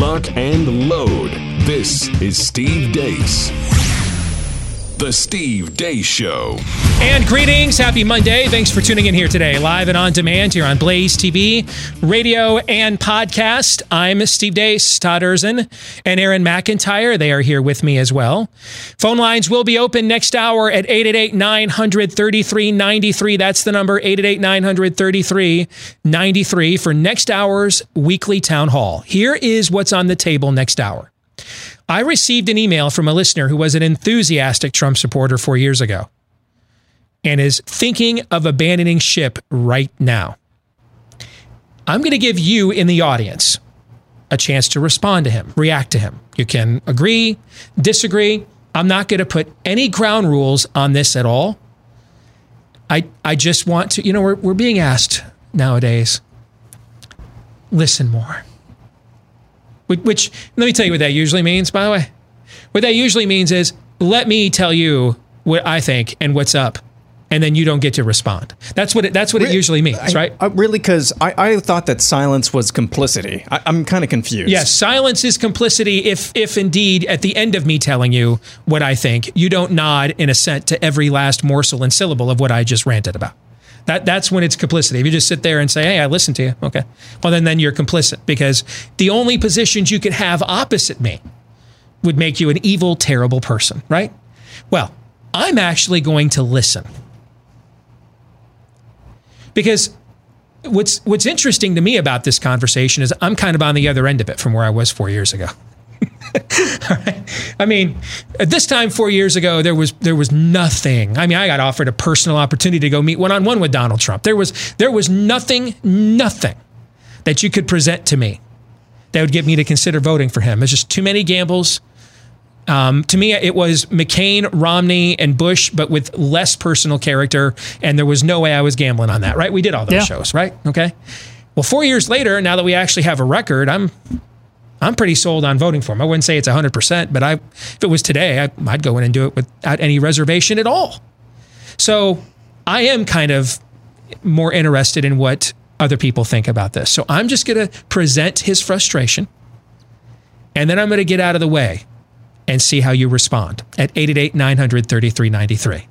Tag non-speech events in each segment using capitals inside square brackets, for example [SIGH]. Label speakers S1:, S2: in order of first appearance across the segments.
S1: lock, and load. This is Steve Deace. The Steve Deace Show.
S2: And greetings. Happy Monday. Thanks for tuning in here today, live and on demand here on Blaze TV, radio, and podcast. I'm Steve Deace, Todd Erzen, and Aaron McIntyre. They are here with me as well. Phone lines will be open next hour at 888 900 3393. That's the number 888 900 3393 for next hour's weekly town hall. Here is what's on the table next hour. I received an email from a listener who was an enthusiastic Trump supporter four years ago and is thinking of abandoning ship right now. I'm going to give you in the audience a chance to respond to him, react to him. You can agree, disagree. I'm not going to put any ground rules on this at all. I, I just want to, you know, we're, we're being asked nowadays listen more. Which, let me tell you what that usually means, by the way. What that usually means is let me tell you what I think and what's up. And then you don't get to respond. That's what it, that's what it usually means, right?
S3: I, really, because I, I thought that silence was complicity. I, I'm kind of confused.
S2: Yes, silence is complicity. If if indeed at the end of me telling you what I think, you don't nod in assent to every last morsel and syllable of what I just ranted about. That that's when it's complicity. If you just sit there and say, "Hey, I listened to you," okay, well then then you're complicit because the only positions you could have opposite me would make you an evil, terrible person, right? Well, I'm actually going to listen because what's what's interesting to me about this conversation is I'm kind of on the other end of it from where I was four years ago. [LAUGHS] I mean, at this time four years ago, there was there was nothing. I mean, I got offered a personal opportunity to go meet one on one with Donald Trump. There was there was nothing, nothing that you could present to me that would get me to consider voting for him. It's just too many gambles. Um, to me, it was McCain, Romney, and Bush, but with less personal character, and there was no way I was gambling on that. Right? We did all those
S4: Yeah.
S2: shows, right? Okay. Well, four years later, now that we actually have a record, I'm I'm pretty sold on voting for him. I wouldn't say it's 100%, but I, if it was today, I, I'd go in and do it without any reservation at all. So I am kind of more interested in what other people think about this. So I'm just going to present his frustration and then I'm going to get out of the way and see how you respond at 888 900 3393.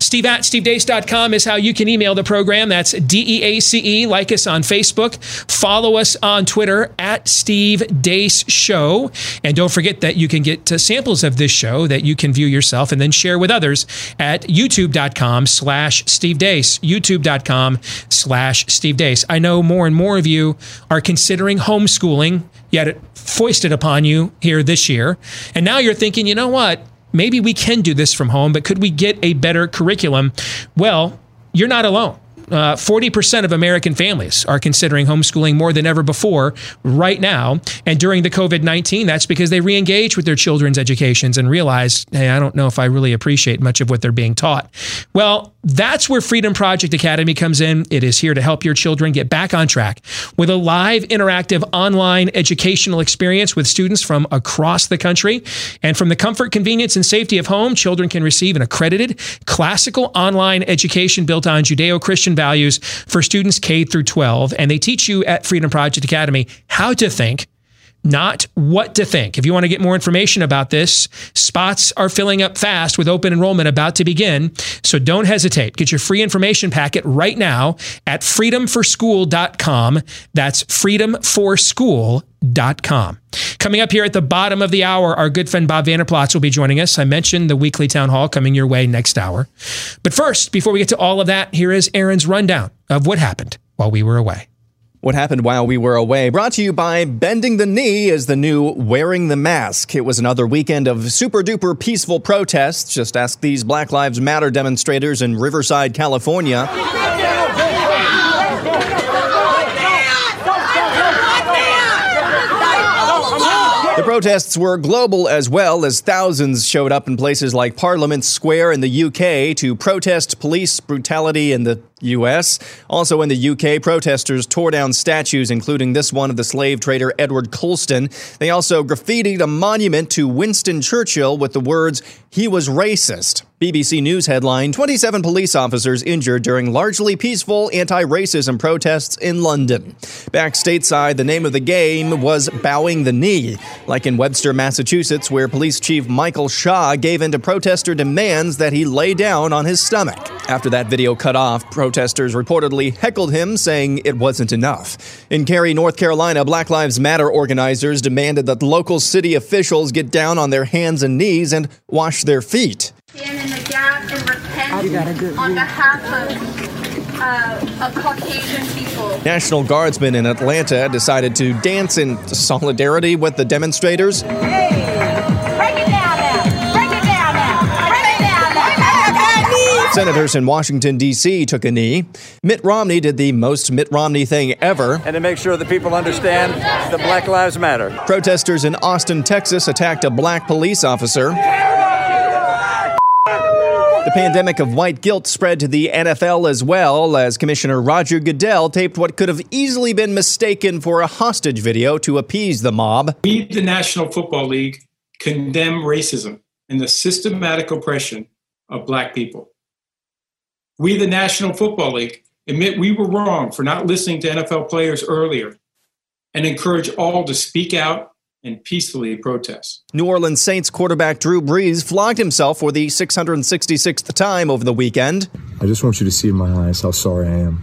S2: Steve at stevedeace.com is how you can email the program. That's D E A C E. Like us on Facebook. Follow us on Twitter at Steve Deace Show. And don't forget that you can get samples of this show that you can view yourself and then share with others at youtube.com slash Steve Deace. YouTube.com slash Steve Deace. I know more and more of you are considering homeschooling, yet it foisted upon you here this year. And now you're thinking, you know what? Maybe we can do this from home, but could we get a better curriculum? Well, you're not alone. Uh, 40% of American families are considering homeschooling more than ever before right now. And during the COVID 19, that's because they re engage with their children's educations and realize, hey, I don't know if I really appreciate much of what they're being taught. Well, that's where Freedom Project Academy comes in. It is here to help your children get back on track with a live, interactive, online educational experience with students from across the country. And from the comfort, convenience, and safety of home, children can receive an accredited classical online education built on Judeo Christian values for students K through 12. And they teach you at Freedom Project Academy how to think not what to think. If you want to get more information about this, spots are filling up fast with open enrollment about to begin. So don't hesitate. Get your free information packet right now at freedomforschool.com. That's freedomforschool.com. Coming up here at the bottom of the hour, our good friend Bob Vander Plaats will be joining us. I mentioned the weekly town hall coming your way next hour. But first, before we get to all of that, here is Aaron's rundown of what happened while we were away.
S3: What happened while we were away? Brought to you by Bending the Knee is the new Wearing the Mask. It was another weekend of super duper peaceful protests. Just ask these Black Lives Matter demonstrators in Riverside, California. The protests were global as well as thousands showed up in places like Parliament Square in the UK to protest police brutality in the U.S. Also in the UK, protesters tore down statues, including this one of the slave trader Edward Colston. They also graffitied a monument to Winston Churchill with the words, he was racist. BBC News headline 27 police officers injured during largely peaceful anti racism protests in London. Back stateside, the name of the game was Bowing the Knee, like in Webster, Massachusetts, where Police Chief Michael Shaw gave in to protester demands that he lay down on his stomach. After that video cut off, protesters reportedly heckled him, saying it wasn't enough. In Cary, North Carolina, Black Lives Matter organizers demanded that local city officials get down on their hands and knees and wash their feet.
S4: Stand in the gap and repent on behalf of, uh, of Caucasian people.
S3: National Guardsmen in Atlanta decided to dance in solidarity with the demonstrators. Senators in Washington, D.C. took a knee. Mitt Romney did the most Mitt Romney thing ever.
S5: And to make sure that people understand that Black Lives Matter.
S3: Protesters in Austin, Texas attacked a black police officer. The pandemic of white guilt spread to the NFL as well, as Commissioner Roger Goodell taped what could have easily been mistaken for a hostage video to appease the mob.
S6: We, the National Football League, condemn racism and the systematic oppression of black people. We, the National Football League, admit we were wrong for not listening to NFL players earlier and encourage all to speak out and peacefully protest.
S3: New Orleans Saints quarterback Drew Brees flogged himself for the 666th time over the weekend.
S7: I just want you to see in my eyes how sorry I am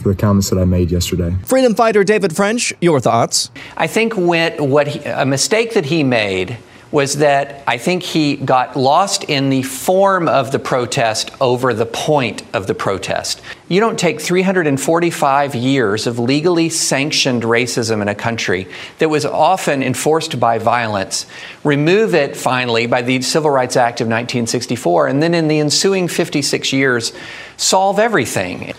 S7: for the comments that I made yesterday.
S3: Freedom fighter David French, your thoughts?
S8: I think when what he, a mistake that he made was that I think he got lost in the form of the protest over the point of the protest. You don't take 345 years of legally sanctioned racism in a country that was often enforced by violence, remove it finally by the Civil Rights Act of 1964, and then in the ensuing 56 years, solve everything.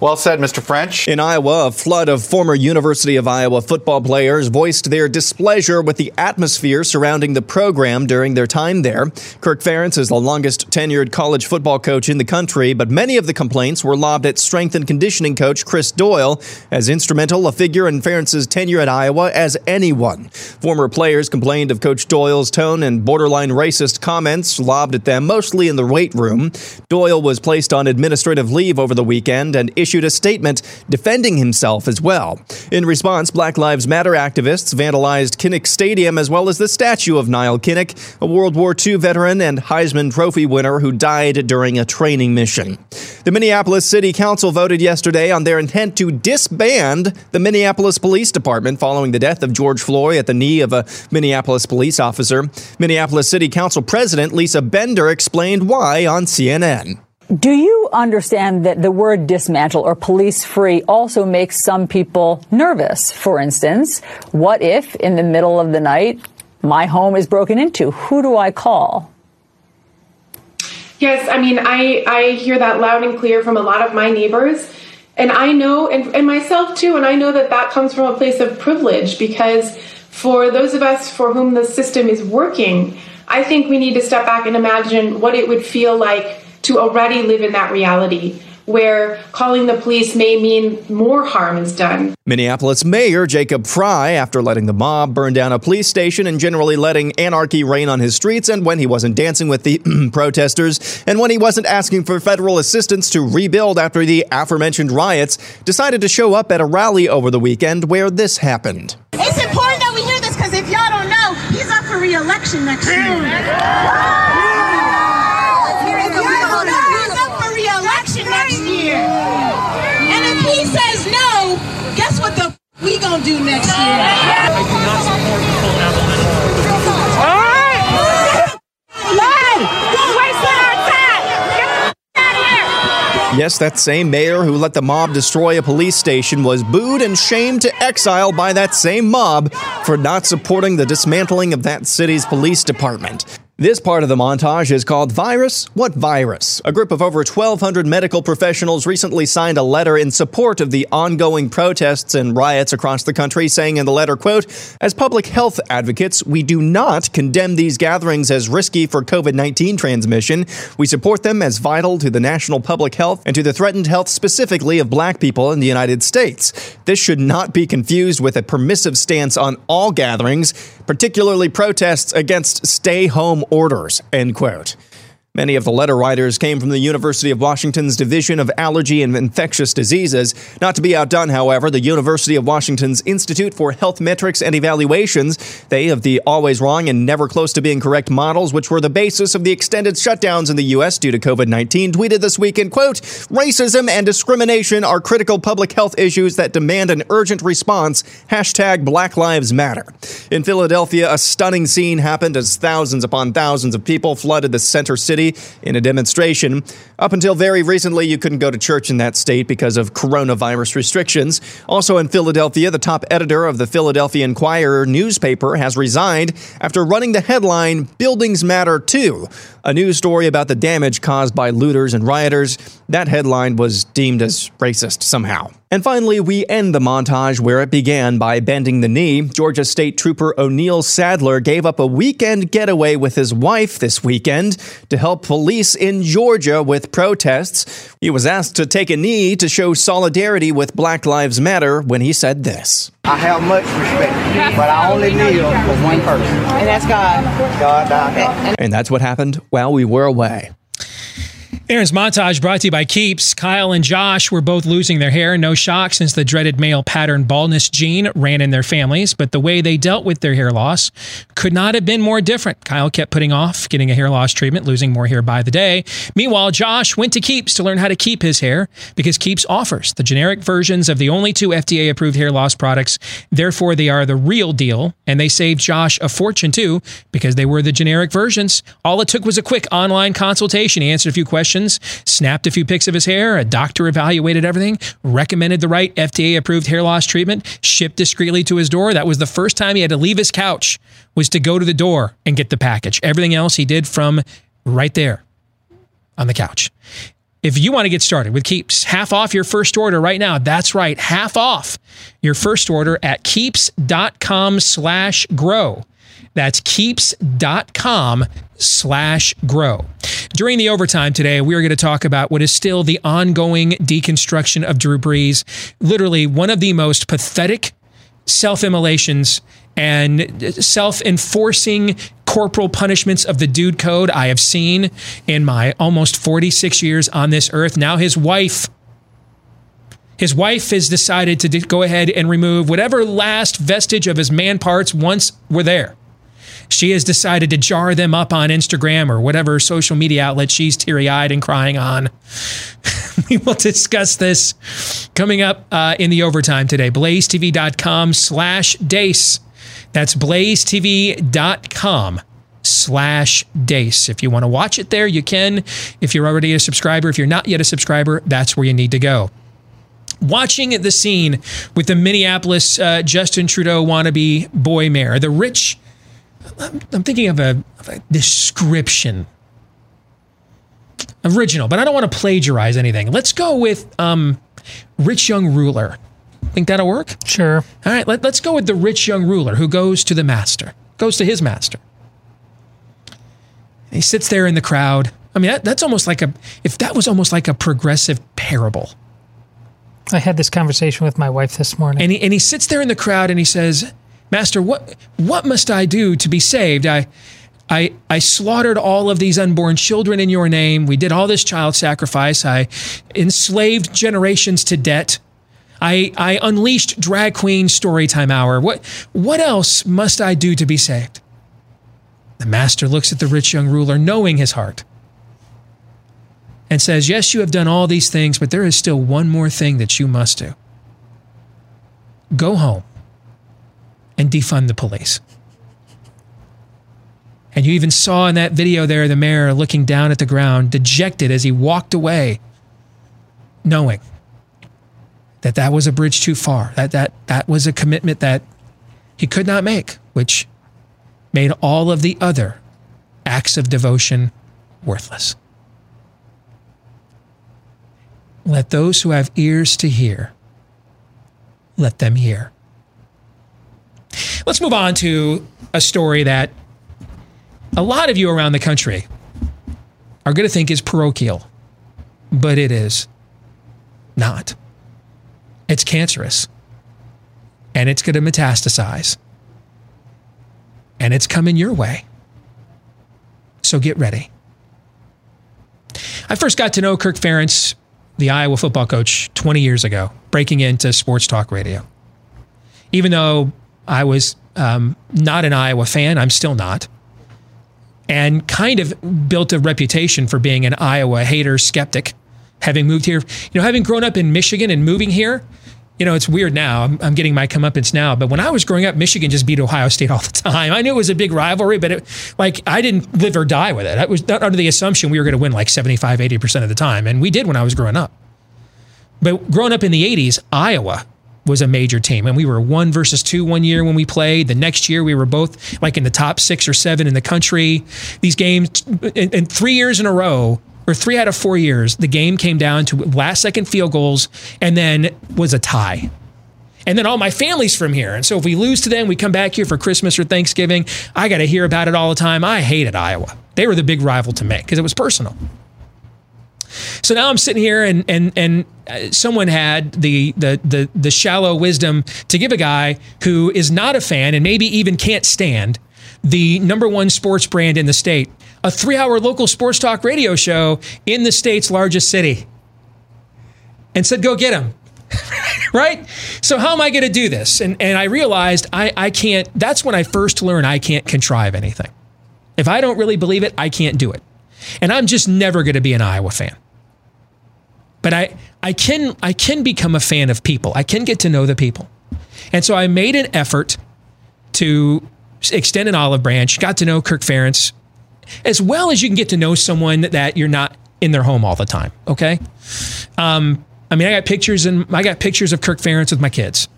S9: Well said, Mr. French.
S3: In Iowa, a flood of former University of Iowa football players voiced their displeasure with the atmosphere surrounding the program during their time there. Kirk Ferentz is the longest tenured college football coach in the country, but many of the complaints were lobbed at strength and conditioning coach Chris Doyle, as instrumental a figure in Ferentz's tenure at Iowa as anyone. Former players complained of Coach Doyle's tone and borderline racist comments lobbed at them, mostly in the weight room. Doyle was placed on administrative leave over the weekend and issued a statement defending himself as well. In response, Black Lives Matter activists vandalized Kinnick Stadium as well as the statue of Nile Kinnick, a World War II veteran and Heisman Trophy winner who died during a training mission. The Minneapolis City Council voted yesterday on their intent to disband the Minneapolis Police Department following the death of George Floyd at the knee of a Minneapolis police officer. Minneapolis City Council President Lisa Bender explained why on CNN.
S10: Do you understand that the word dismantle or police free also makes some people nervous? For instance, what if in the middle of the night my home is broken into? Who do I call?
S11: Yes, I mean, I, I hear that loud and clear from a lot of my neighbors. And I know, and, and myself too, and I know that that comes from a place of privilege because for those of us for whom the system is working, I think we need to step back and imagine what it would feel like to already live in that reality where calling the police may mean more harm is done.
S3: Minneapolis Mayor Jacob Frey, after letting the mob burn down a police station and generally letting anarchy reign on his streets, and when he wasn't dancing with the [CLEARS THROAT] protesters, and when he wasn't asking for federal assistance to rebuild after the aforementioned riots, decided to show up at a rally over the weekend where this happened.
S12: It's important that we hear this because if y'all don't know, he's up for re-election next year. We gonna do next year?
S3: Yes, that same mayor who let the mob destroy a police station was booed and shamed to exile by that same mob for not supporting the dismantling of that city's police department. This part of the montage is called Virus What Virus? A group of over 1,200 medical professionals recently signed a letter in support of the ongoing protests and riots across the country, saying in the letter, quote, As public health advocates, we do not condemn these gatherings as risky for COVID 19 transmission. We support them as vital to the national public health and to the threatened health specifically of black people in the United States. This should not be confused with a permissive stance on all gatherings, particularly protests against stay home orders, end quote. Many of the letter writers came from the University of Washington's Division of Allergy and Infectious Diseases. Not to be outdone, however, the University of Washington's Institute for Health Metrics and Evaluations, they of the always wrong and never close to being correct models, which were the basis of the extended shutdowns in the U.S. due to COVID 19, tweeted this weekend, quote, Racism and discrimination are critical public health issues that demand an urgent response. Hashtag Black Lives Matter. In Philadelphia, a stunning scene happened as thousands upon thousands of people flooded the center city in a demonstration. Up until very recently, you couldn't go to church in that state because of coronavirus restrictions. Also in Philadelphia, the top editor of the Philadelphia Inquirer newspaper has resigned after running the headline Buildings Matter Too, a news story about the damage caused by looters and rioters. That headline was deemed as racist somehow. And finally, we end the montage where it began by bending the knee. Georgia State Trooper O'Neill Sadler gave up a weekend getaway with his wife this weekend to help police in Georgia with protests. He was asked to take a knee to show solidarity with Black Lives Matter when he said this.
S13: I have much respect, but I only kneel for one person. And that's God. God, God.
S3: And that's what happened while we were away.
S2: Aaron's montage brought to you by Keeps. Kyle and Josh were both losing their hair. No shock since the dreaded male pattern baldness gene ran in their families, but the way they dealt with their hair loss could not have been more different. Kyle kept putting off getting a hair loss treatment, losing more hair by the day. Meanwhile, Josh went to Keeps to learn how to keep his hair because Keeps offers the generic versions of the only two FDA approved hair loss products. Therefore, they are the real deal, and they saved Josh a fortune too because they were the generic versions. All it took was a quick online consultation. He answered a few questions snapped a few pics of his hair. A doctor evaluated everything, recommended the right FDA approved hair loss treatment, shipped discreetly to his door. That was the first time he had to leave his couch was to go to the door and get the package. Everything else he did from right there on the couch. If you want to get started with Keeps, half off your first order right now. That's right, half off your first order at keeps.com slash grow. That's keeps.com slash grow. During the overtime today, we are going to talk about what is still the ongoing deconstruction of Drew Brees. Literally one of the most pathetic self immolations and self enforcing corporal punishments of the dude code I have seen in my almost 46 years on this earth. Now, his wife. His wife has decided to go ahead and remove whatever last vestige of his man parts once were there. She has decided to jar them up on Instagram or whatever social media outlet she's teary eyed and crying on. [LAUGHS] we will discuss this coming up uh, in the overtime today. BlazeTV.com slash Deace. That's BlazeTV.com slash Deace. If you want to watch it there, you can. If you're already a subscriber, if you're not yet a subscriber, that's where you need to go watching the scene with the Minneapolis uh, Justin Trudeau wannabe boy mayor, the rich I'm thinking of a, of a description. Original, but I don't want to plagiarize anything. Let's go with um, rich young ruler. Think that'll work?
S14: Sure.
S2: All right, let, let's go with the rich young ruler who goes to the master, goes to his master. He sits there in the crowd. I mean, that, that's almost like a, if that was almost like a progressive parable.
S14: I had this conversation with my wife this morning.
S2: And he, and he sits there in the crowd and he says, Master, what, what must I do to be saved? I, I, I slaughtered all of these unborn children in your name. We did all this child sacrifice. I enslaved generations to debt. I, I unleashed drag queen storytime hour. What, what else must I do to be saved? The master looks at the rich young ruler, knowing his heart, and says, Yes, you have done all these things, but there is still one more thing that you must do. Go home and defund the police. And you even saw in that video there the mayor looking down at the ground, dejected as he walked away, knowing that that was a bridge too far. That that that was a commitment that he could not make, which made all of the other acts of devotion worthless. Let those who have ears to hear, let them hear. Let's move on to a story that a lot of you around the country are going to think is parochial, but it is not. It's cancerous and it's going to metastasize and it's coming your way. So get ready. I first got to know Kirk Ferentz, the Iowa football coach, 20 years ago, breaking into sports talk radio. Even though I was um, not an Iowa fan, I'm still not. And kind of built a reputation for being an Iowa hater, skeptic, having moved here. You know, having grown up in Michigan and moving here, you know, it's weird now. I'm, I'm, getting my comeuppance now, but when I was growing up, Michigan just beat Ohio State all the time. I knew it was a big rivalry, but it, like I didn't live or die with it. I was under the assumption we were going to win like 75, 80% of the time. And we did when I was growing up. But growing up in the 80s, Iowa was a major team. And we were one versus two one year when we played. The next year, we were both like in the top six or seven in the country. These games, and three years in a row, or three out of four years, the game came down to last second field goals and then was a tie. And then all my family's from here. And so if we lose to them, we come back here for Christmas or Thanksgiving. I got to hear about it all the time. I hated Iowa. They were the big rival to me because it was personal. So now I'm sitting here and and and uh, someone had the, the the the shallow wisdom to give a guy who is not a fan and maybe even can't stand the number one sports brand in the state a three hour local sports talk radio show in the state's largest city and said, go get him. [LAUGHS] right? So how am I going to do this? And and I realized I I can't. That's when I first learned I can't contrive anything. If I don't really believe it, I can't do it. And I'm just never going to be an Iowa fan. But I I can I can become a fan of people. I can get to know the people. And so I made an effort to extend an olive branch, got to know Kirk Ferentz, as well as you can get to know someone that you're not in their home all the time. Okay. Um, I mean, I got pictures and I got pictures of Kirk Ferentz with my kids.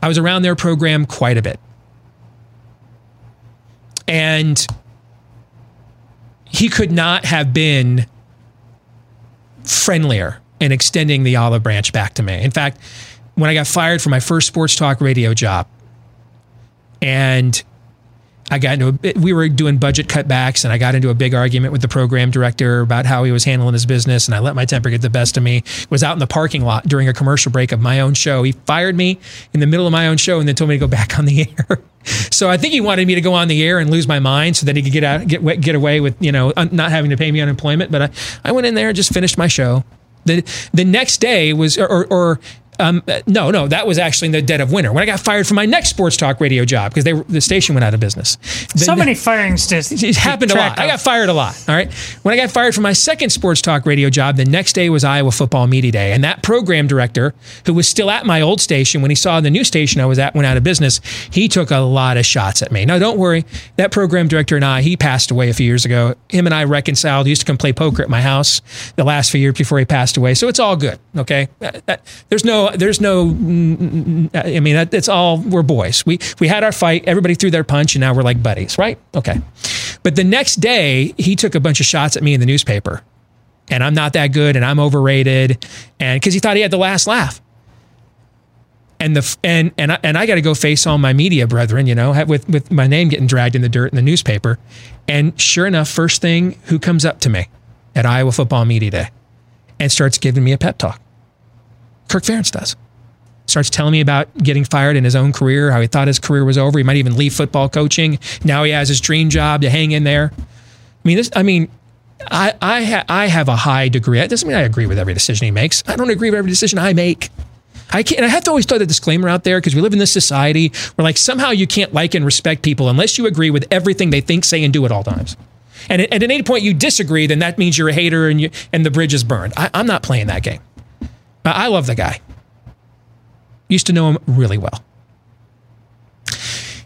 S2: I was around their program quite a bit. And he could not have been friendlier in extending the olive branch back to me. In fact, when I got fired from my first sports talk radio job, and I got into a, we were doing budget cutbacks and I got into a big argument with the program director about how he was handling his business and I let my temper get the best of me. Was out in the parking lot during a commercial break of my own show. He fired me in the middle of my own show and then told me to go [LAUGHS] back on the air. so I think he wanted me to go on the air and lose my mind so that he could get out get get away with, you know, not having to pay me unemployment, but I I went in there and just finished my show. The, the next day was, or, or um, no, no, that was actually in the dead of winter when I got fired from my next sports talk radio job because the station went out of business. The,
S14: so many firings just [LAUGHS]
S2: it happened a lot. Of. I got fired a lot. All right, when I got fired from my second sports talk radio job, the next day was Iowa Football Media Day, and that program director who was still at my old station when he saw the new station I was at went out of business, he took a lot of shots at me. Now, don't worry, that program director and I, he passed away a few years ago. Him and I reconciled. He used to come play poker at my house the last few years before he passed away, so it's all good. Okay, there's no there's no I mean, it's all we're boys. We we had our fight. Everybody threw their punch, and now we're like buddies, right? Okay. But the next day, he took a bunch of shots at me in the newspaper, and I'm not that good, and I'm overrated, and because he thought he had the last laugh. And the and and I, and I got to go face all my media brethren, you know, with with my name getting dragged in the dirt in the newspaper. And sure enough, first thing, who comes up to me at Iowa Football Media Day and starts giving me a pep talk? Kirk Ferentz does starts telling me about getting fired in his own career, how he thought his career was over. He might even leave football coaching. Now he has his dream job to hang in there. I mean, this, I mean, I I, ha- I have a high degree. That doesn't mean I agree with every decision he makes. I don't agree with every decision I make. I can't. I have to always throw the disclaimer out there because we live in this society where, like, somehow you can't like and respect people unless you agree with everything they think, say, and do at all times. And at, at any point you disagree, then that means you're a hater and you and the bridge is burned. I, I'm not playing that game. I love the guy. Used to know him really well.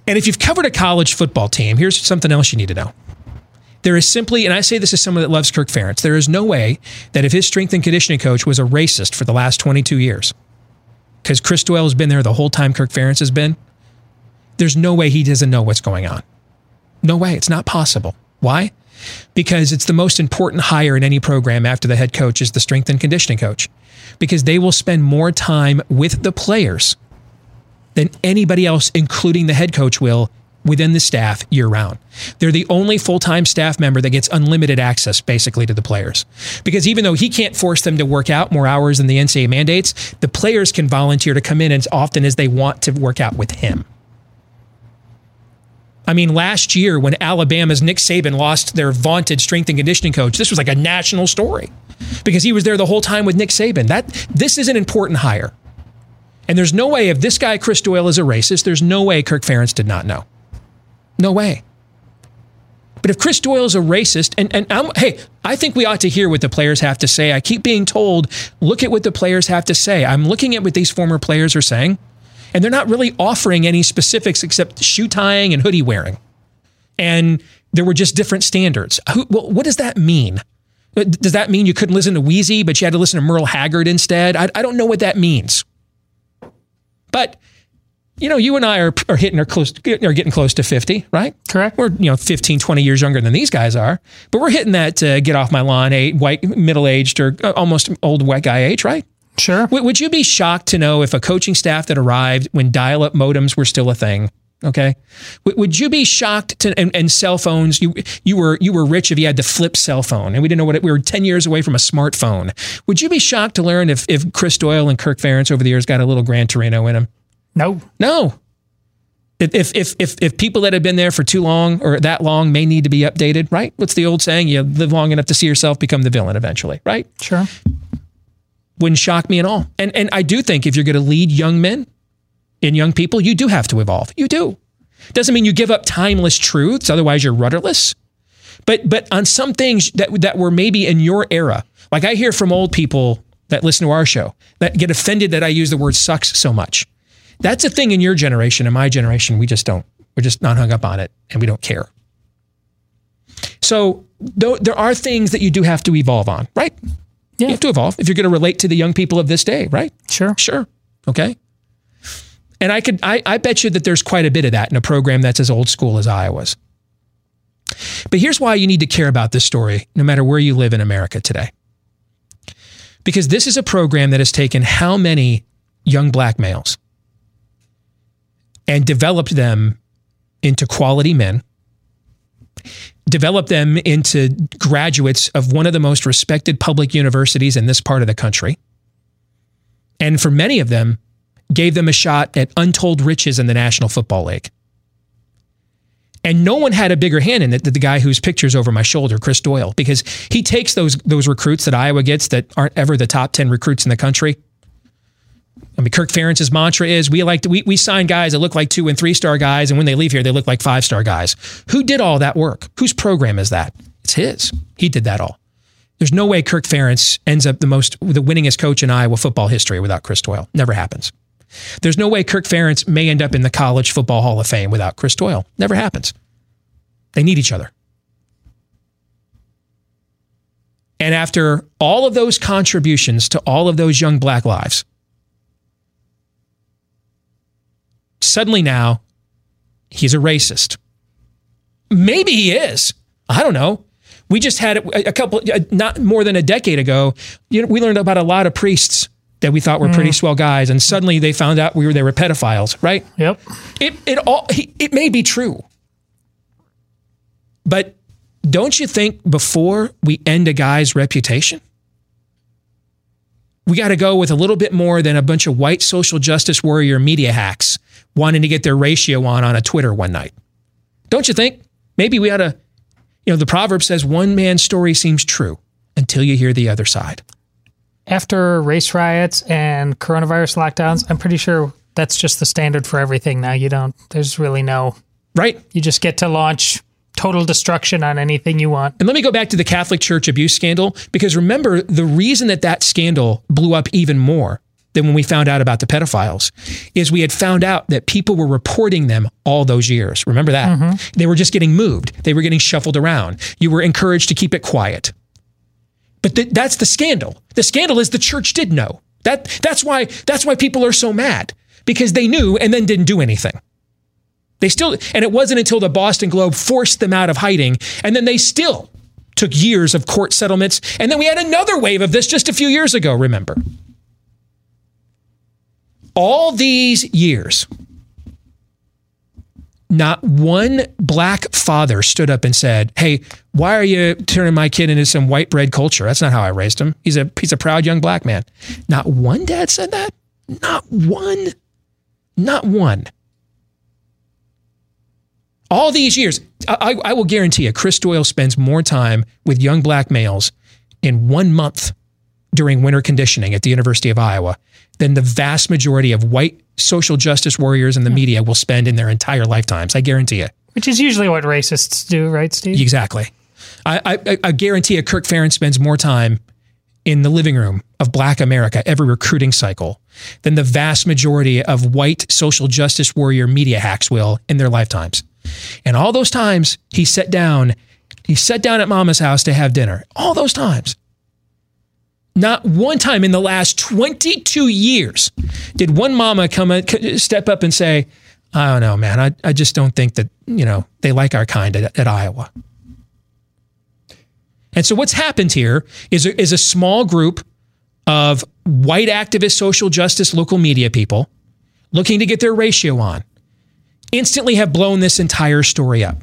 S2: And if you've covered a college football team, here's something else you need to know. There is simply, and I say this as someone that loves Kirk Ferentz, there is no way that if his strength and conditioning coach was a racist for the last 22 years, because Chris Doyle has been there the whole time Kirk Ferentz has been, there's no way he doesn't know what's going on. No way. It's not possible. Why? Because it's the most important hire in any program after the head coach is the strength and conditioning coach. Because they will spend more time with the players than anybody else, including the head coach, will within the staff year round. They're the only full time staff member that gets unlimited access basically to the players. Because even though he can't force them to work out more hours than the NCAA mandates, the players can volunteer to come in as often as they want to work out with him. I mean, last year when Alabama's Nick Saban lost their vaunted strength and conditioning coach, this was like a national story because he was there the whole time with Nick Saban. That this is an important hire. And there's no way if this guy Chris Doyle is a racist, there's no way Kirk Ferentz did not know. No way. But if Chris Doyle is a racist, and, and I'm, hey, I think we ought to hear what the players have to say. I keep being told, look at what the players have to say. I'm looking at what these former players are saying, and they're not really offering any specifics except shoe tying and hoodie wearing. And there were just different standards. Who, well, what does that mean? Does that mean you couldn't listen to Weezy, but you had to listen to Merle Haggard instead? I, I don't know what that means. But you know, you and I are, are hitting or close are getting close to 50, right?
S14: Correct.
S2: We're, you know, 15, 20 years younger than these guys are, but we're hitting that uh, get off my lawn, a white, middle-aged or uh, almost old white guy age, right?
S14: Sure.
S2: W- would you be shocked to know if a coaching staff that arrived when dial-up modems were still a thing? Okay. W- would you be shocked to and, and, cell phones? You you were you were rich if you had the flip cell phone, and we didn't know what it, we were ten years away from a smartphone. Would you be shocked to learn if if Chris Doyle and Kirk Ferentz over the years got a little Gran Torino in them?
S14: No.
S2: No. If, if, if, if people that have been there for too long or that long may need to be updated, right? What's the old saying? You live long enough to see yourself become the villain eventually, right?
S14: Sure.
S2: Wouldn't shock me at all. And, and I do think if you're going to lead young men and young people, you do have to evolve. You do. Doesn't mean you give up timeless truths, otherwise you're rudderless. But but on some things that that were maybe in your era, like I hear from old people that listen to our show that get offended that I use the word sucks so much. That's a thing in your generation. In my generation, we just don't. We're just not hung up on it and we don't care. So there are things that you do have to evolve on, right?
S14: Yeah.
S2: You have to evolve if you're going to relate to the young people of this day, right?
S14: Sure.
S2: Sure. Okay. And I could I, I bet you that there's quite a bit of that in a program that's as old school as Iowa's. But here's why you need to care about this story, no matter where you live in America today. Because this is a program that has taken how many young black males and developed them into quality men, developed them into graduates of one of the most respected public universities in this part of the country. And for many of them, gave them a shot at untold riches in the National Football League. And no one had a bigger hand in it than the guy whose picture's over my shoulder, Chris Doyle, because he takes those those recruits that Iowa gets that aren't ever the top 10 recruits in the country I mean, Kirk Ferentz's mantra is we like to, we, we sign guys that look like two and three star guys, and when they leave here, they look like five star guys. Who did all that work? Whose program is that? It's his. He did that all. There's no way Kirk Ferentz ends up the most the winningest coach in Iowa football history without Chris Doyle. Never happens. There's no way Kirk Ferentz may end up in the College Football Hall of Fame without Chris Doyle. Never happens. They need each other. And after all of those contributions to all of those young black lives, suddenly now he's a racist. Maybe he is. I don't know. We just had a, couple, not more than a decade ago. You know, we learned about a lot of priests that we thought were pretty mm. swell guys, and suddenly they found out we were they were pedophiles. Right?
S14: Yep.
S2: It it all it may be true, but don't you think before we end a guy's reputation, we got to go with a little bit more than a bunch of white social justice warrior media hacks wanting to get their ratio on on a Twitter one night. Don't you think? Maybe we ought to, you know, the proverb says one man's story seems true until you hear the other side.
S14: After race riots and coronavirus lockdowns, I'm pretty sure that's just the standard for everything now. You don't, there's really no.
S2: Right.
S14: You just get to launch total destruction on anything you want.
S2: And let me go back to the Catholic Church abuse scandal, because remember, the reason that that scandal blew up even more than when we found out about the pedophiles is we had found out that people were reporting them all those years. Remember that? Mm-hmm. They were just getting moved, they were getting shuffled around. You were encouraged to keep it quiet. But th- that's the scandal. The scandal is the church did know. That, that's, why, that's why people are so mad because they knew and then didn't do anything. They still, and it wasn't until the Boston Globe forced them out of hiding, and then they still took years of court settlements. And then we had another wave of this just a few years ago, remember? All these years, not one black father stood up and said, Hey, why are you turning my kid into some white bread culture? That's not how I raised him. He's a he's a proud young black man. Not one dad said that. Not one. Not one. All these years, I, I will guarantee you, Chris Doyle spends more time with young black males in one month during winter conditioning at the University of Iowa than the vast majority of white social justice warriors in the media will spend in their entire lifetimes. I guarantee you.
S14: Which is usually what racists do, right, Steve?
S2: Exactly. I, I, I guarantee you, Kirk Ferentz spends more time in the living room of Black America every recruiting cycle than the vast majority of white social justice warrior media hacks will in their lifetimes. And all those times he sat down, he sat down at mama's house to have dinner. All those times. Not one time in the last 22 years did one mama come step up and say, I don't know, man. I, I just don't think that, you know, they like our kind at, at Iowa. And so what's happened here is is a small group of white activist social justice local media people looking to get their ratio on instantly have blown this entire story up.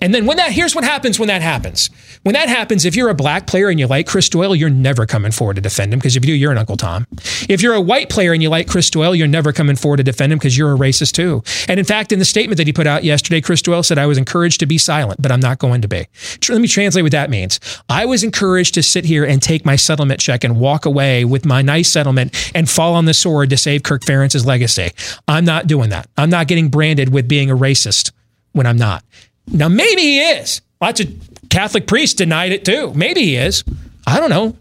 S2: And then when that here's what happens when that happens. When that happens, if you're a black player and you like Chris Doyle, you're never coming forward to defend him because if you do, you're an Uncle Tom. If you're a white player and you like Chris Doyle, you're never coming forward to defend him because you're a racist too. And in fact, in the statement that he put out yesterday, Chris Doyle said, I was encouraged to be silent, but I'm not going to be. Let me translate what that means. I was encouraged to sit here and take my settlement check and walk away with my nice settlement and fall on the sword to save Kirk Ferentz's legacy. I'm not doing that. I'm not getting branded with being a racist when I'm not. Now, maybe he is. Lots of Catholic priests denied it too. Maybe he is. I don't know.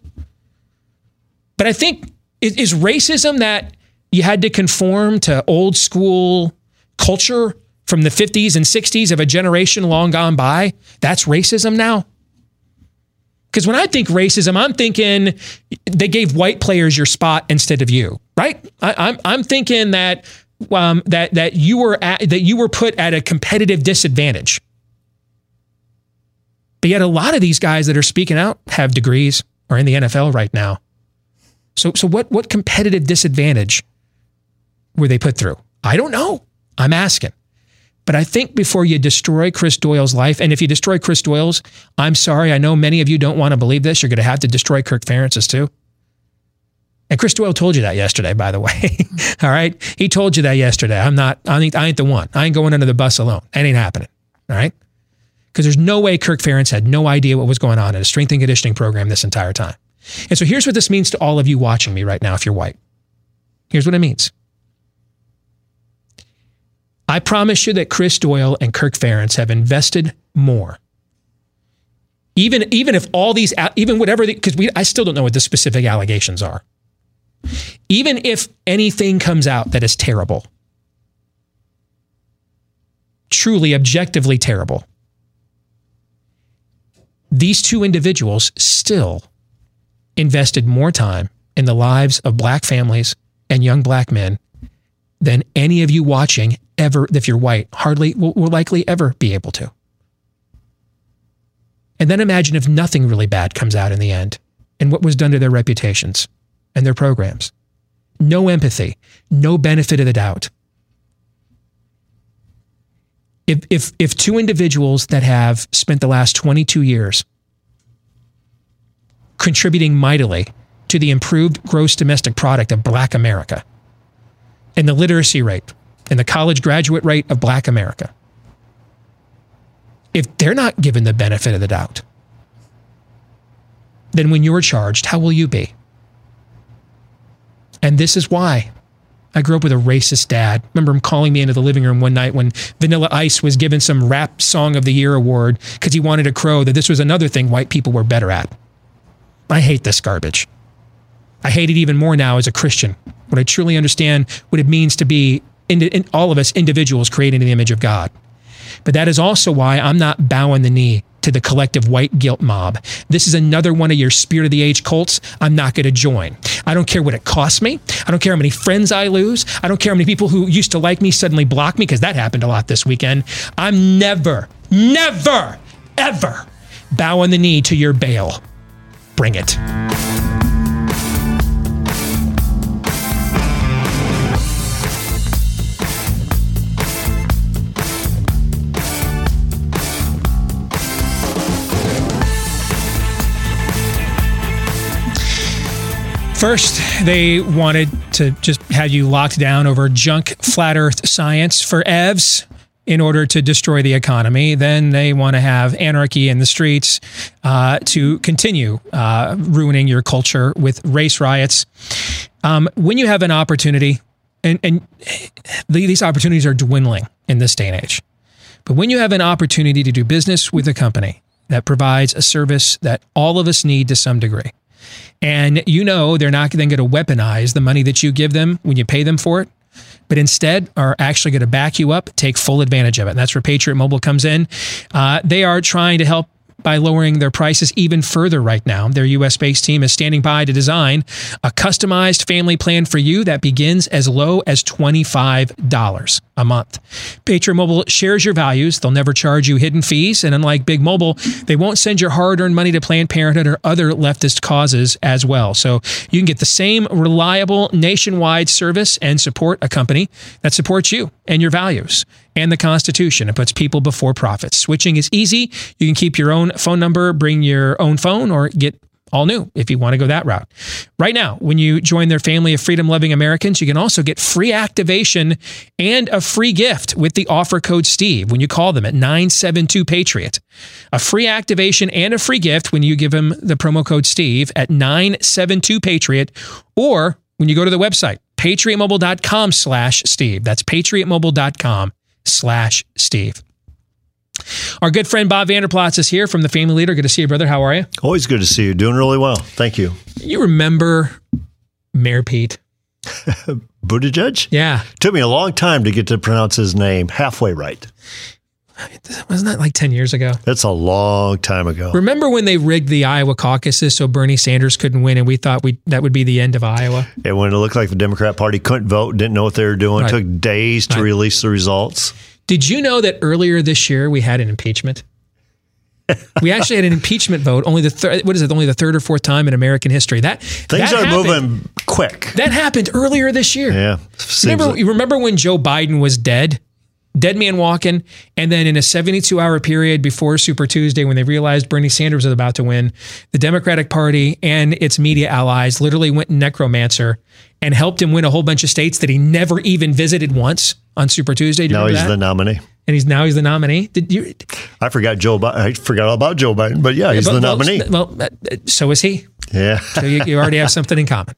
S2: But I think is racism that you had to conform to old school culture from the 50s and 60s of a generation long gone by? That's racism now? Because when I think racism, I'm thinking they gave white players your spot instead of you, right? I, am I'm, I'm thinking that um, that that you were at, that you were put at a competitive disadvantage. But yet, a lot of these guys that are speaking out have degrees or in the NFL right now. So, so what, what competitive disadvantage were they put through? I don't know. I'm asking. But I think before you destroy Chris Doyle's life, and if you destroy Chris Doyle's, I'm sorry, I know many of you don't want to believe this. You're going to have to destroy Kirk Ferentz's too. And Chris Doyle told you that yesterday, by the way. [LAUGHS] All right. He told you that yesterday. I'm not, I ain't, I ain't the one. I ain't going under the bus alone. That ain't happening. All right because there's no way Kirk Ferentz had no idea what was going on in a strength and conditioning program this entire time. And so here's what this means to all of you watching me right now if you're white. Here's what it means. I promise you that Chris Doyle and Kirk Ferentz have invested more. Even, even if all these, even whatever, because we, I still don't know what the specific allegations are. Even if anything comes out that is terrible, truly objectively terrible, these two individuals still invested more time in the lives of black families and young black men than any of you watching ever, if you're white, hardly will, will likely ever be able to. And then imagine if nothing really bad comes out in the end and what was done to their reputations and their programs. No empathy, no benefit of the doubt. If, if, if two individuals that have spent the last 22 years contributing mightily to the improved gross domestic product of black America and the literacy rate and the college graduate rate of black America, if they're not given the benefit of the doubt, then when you're charged, how will you be? And this is why I grew up with a racist dad. Remember him calling me into the living room one night when Vanilla Ice was given some rap song of the year award because he wanted to crow that this was another thing white people were better at. I hate this garbage. I hate it even more now as a Christian when I truly understand what it means to be in, in all of us individuals created in the image of God. But that is also why I'm not bowing the knee to the collective white guilt mob. This is another one of your spirit of the age cults I'm not going to join. I don't care what it costs me. I don't care how many friends I lose. I don't care how many people who used to like me suddenly block me because that happened a lot this weekend. I'm never, never, ever bowing the knee to your Baal. Bring it. First, they wanted to just have you locked down over junk flat earth science for EVs in order to destroy the economy. Then they want to have anarchy in the streets uh, to continue uh, ruining your culture with race riots. Um, when you have an opportunity, and, and these opportunities are dwindling in this day and age, but when you have an opportunity to do business with a company that provides a service that all of us need to some degree, and you know they're not then going to weaponize the money that you give them when you pay them for it, but instead are actually going to back you up, take full advantage of it. And that's where Patriot Mobile comes in. Uh, they are trying to help by lowering their prices even further right now. Their US based team is standing by to design a customized family plan for you that begins as low as $25 a month. Patriot Mobile shares your values. They'll never charge you hidden fees. And unlike Big Mobile, they won't send your hard earned money to Planned Parenthood or other leftist causes as well. So you can get the same reliable nationwide service and support a company that supports you and your values and the Constitution. It puts people before profits. Switching is easy. You can keep your own phone number, bring your own phone, or get all new if you want to go that route. Right now, when you join their family of freedom loving Americans, you can also get free activation and a free gift with the offer code Steve when you call them at 972 Patriot. A free activation and a free gift when you give them the promo code Steve at 972 Patriot or when you go to the website patriotmobile.com slash Steve. That's patriotmobile.com slash Steve. Our good friend Bob Vander Plaats is here from the Family Leader. Good to see you, brother. How are you?
S15: Always good to see you. Doing really well. Thank you.
S2: You remember Mayor Pete? [LAUGHS]
S15: Buttigieg?
S2: Yeah.
S15: Took me a long time to get to pronounce his name halfway right.
S2: Wasn't that like 10 years ago?
S15: That's a long time ago.
S2: Remember when they rigged the Iowa caucuses so Bernie Sanders couldn't win and we thought we that would be the end of Iowa?
S15: And when it looked like the Democrat Party couldn't vote, didn't know what they were doing,
S2: Right.
S15: took days to
S2: Right.
S15: release the results.
S2: Did you know that earlier this year we had an impeachment? we actually had an impeachment vote. Only the third. What is it? Only the third or fourth time in American history. That
S15: Things
S2: that
S15: are
S2: happened-
S15: moving quick.
S2: That happened earlier this year.
S15: Yeah.
S2: Remember,
S15: like-
S2: you remember when Joe Biden was dead? Dead man walking. And then in a 72 hour period before Super Tuesday, when they realized Bernie Sanders was about to win, the Democratic Party and its media allies literally went necromancer and helped him win a whole bunch of states that he never even visited once on Super Tuesday.
S15: Now he's
S2: that?
S15: the nominee.
S2: and he's now he's the nominee. Did you?
S15: I forgot Joe. Bi- I forgot all about Joe Biden, but yeah, he's
S2: But-
S15: the
S2: well,
S15: nominee.
S2: Well, uh, so is he.
S15: yeah.
S2: So you, you already have [LAUGHS] something in common.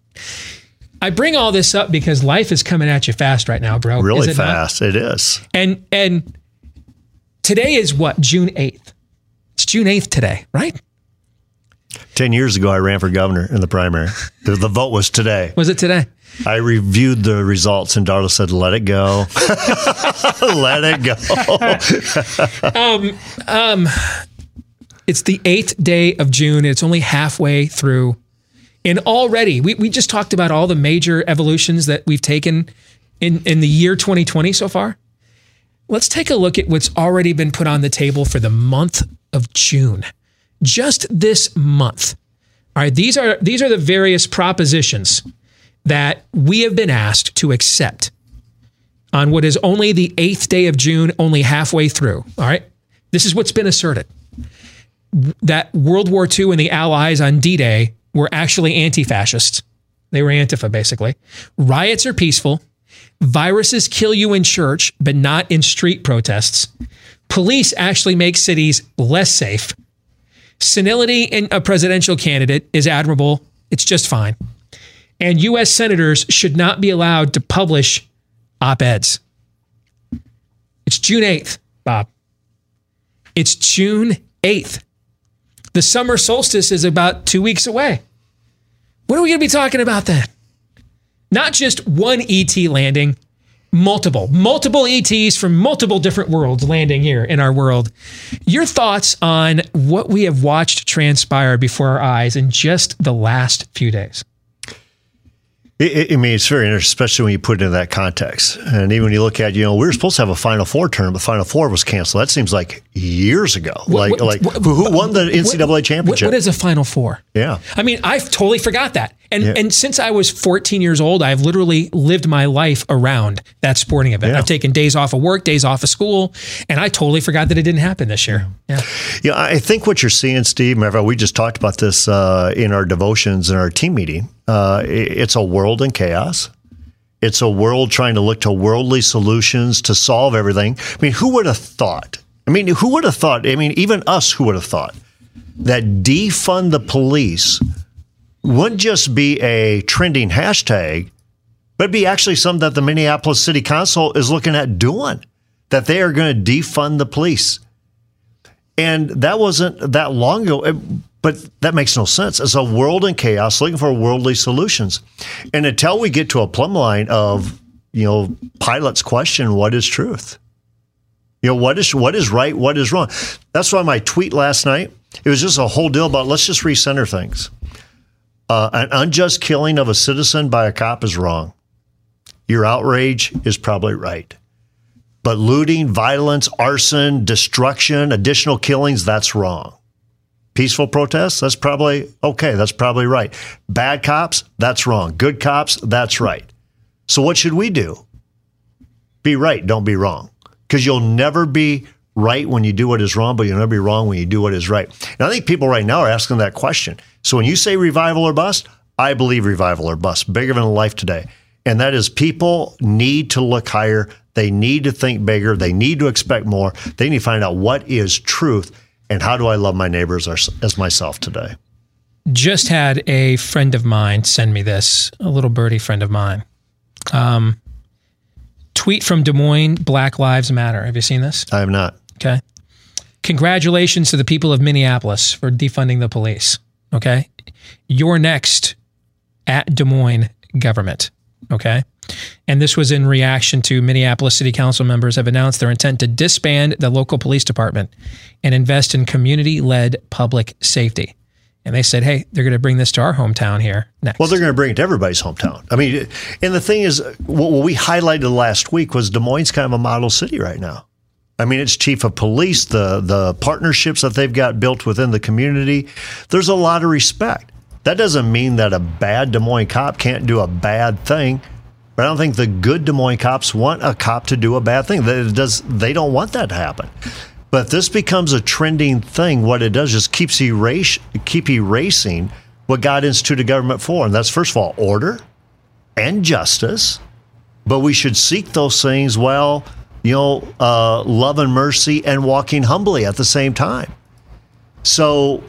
S2: I bring all this up because life is coming at you fast right now, bro.
S15: really
S2: it not?
S15: fast. It is.
S2: And and today is what June eighth. It's June eighth today, right?
S15: Ten years ago, I ran for governor in the primary. the, the vote was today.
S2: Was it today?
S15: I reviewed the results, and Darla said, "Let it go, [LAUGHS] let it go." [LAUGHS]
S2: um, um, it's the eighth day of June. It's only halfway through, and already we we just talked about all the major evolutions that we've taken in in the year 2020 so far. Let's take a look at what's already been put on the table for the month of June. Just this month. All right, these are these are the various propositions that we have been asked to accept on what is only the eighth day of June, only halfway through. All right. This is what's been asserted that World War II and the Allies on D Day were actually anti fascists. They were Antifa, basically. Riots are peaceful. Viruses kill you in church, but not in street protests. Police actually make cities less safe. Senility in a presidential candidate is admirable. It's just fine. And U.S. senators should not be allowed to publish op eds. It's June 8th, Bob. It's June 8th. The summer solstice is about two weeks away. What are we going to be talking about then? Not just one ET landing, multiple, multiple ETs from multiple different worlds landing here in our world. Your thoughts on what we have watched transpire before our eyes in just the last few days?
S15: I I mean, it's very interesting, especially when you put it in that context. And even when you look at, you know, we were supposed to have a Final Four term, but Final Four was canceled. That seems like years ago. like,
S2: what-
S15: like
S2: what-
S15: who, won the NCAA
S2: what-
S15: championship?
S2: what is a Final Four?
S15: yeah.
S2: I mean, I totally forgot that. And
S15: Yeah.
S2: and since I was 14 years old, I've literally lived my life around that sporting event. I've taken days off of work, days off of school, and I totally forgot that it didn't happen this year. Yeah.
S15: Yeah, I think what you're seeing, Steve, remember, we just talked about this uh, in our devotions in our team meeting. Uh, it's a world in chaos. It's a world trying to look to worldly solutions to solve everything. I mean, who would have thought? I mean, who would have thought? I mean, even us, who would have thought that defund the police wouldn't just be a trending hashtag, but be actually something that the Minneapolis City Council is looking at doing, that they are going to defund the police. And that wasn't that long ago, but that makes no sense. It's a world in chaos looking for worldly solutions. And until we get to a plumb line of, you know, Pilate's question, what is truth? You know, what is what is right, what is wrong? That's why my tweet last night, it was just a whole deal about let's just recenter things. Uh, an unjust killing of a citizen by a cop is wrong. Your outrage is probably right. But looting, violence, arson, destruction, additional killings, that's wrong. Peaceful protests, that's probably okay. That's probably right. Bad cops, that's wrong. Good cops, that's right. So what should we do? Be right, don't be wrong. Because you'll never be right when you do what is wrong, but you'll never be wrong when you do what is right. And I think people right now are asking that question. So when you say revival or bust, I believe revival or bust, bigger than life today. And that is people need to look higher. They need to think bigger. They need to expect more. They need to find out what is truth and how do I love my neighbors as, as myself today.
S2: Just had a friend of mine send me this, a little birdie friend of mine. Um, tweet from Des Moines Black Lives Matter. Have you seen this?
S15: I have not.
S2: Okay. Congratulations to the people of Minneapolis for defunding the police. Okay. You're next at Des Moines government. Okay. And this was in reaction to Minneapolis City Council members have announced their intent to disband the local police department and invest in community led public safety. And they said, hey, they're going to bring this to our hometown here next.
S15: Well, they're going to bring it to everybody's hometown. I mean, and the thing is, what we highlighted last week was Des Moines kind of a model city right now. I mean, it's chief of police, the the partnerships that they've got built within the community. There's a lot of respect. That doesn't mean that a bad Des Moines cop can't do a bad thing. But I don't think the good Des Moines cops want a cop to do a bad thing. Does they don't want that to happen. But if this becomes a trending thing, what it does is keeps erase keep erasing what God instituted government for, and that's first of all order and justice. But we should seek those things while you know uh, love and mercy and walking humbly at the same time. So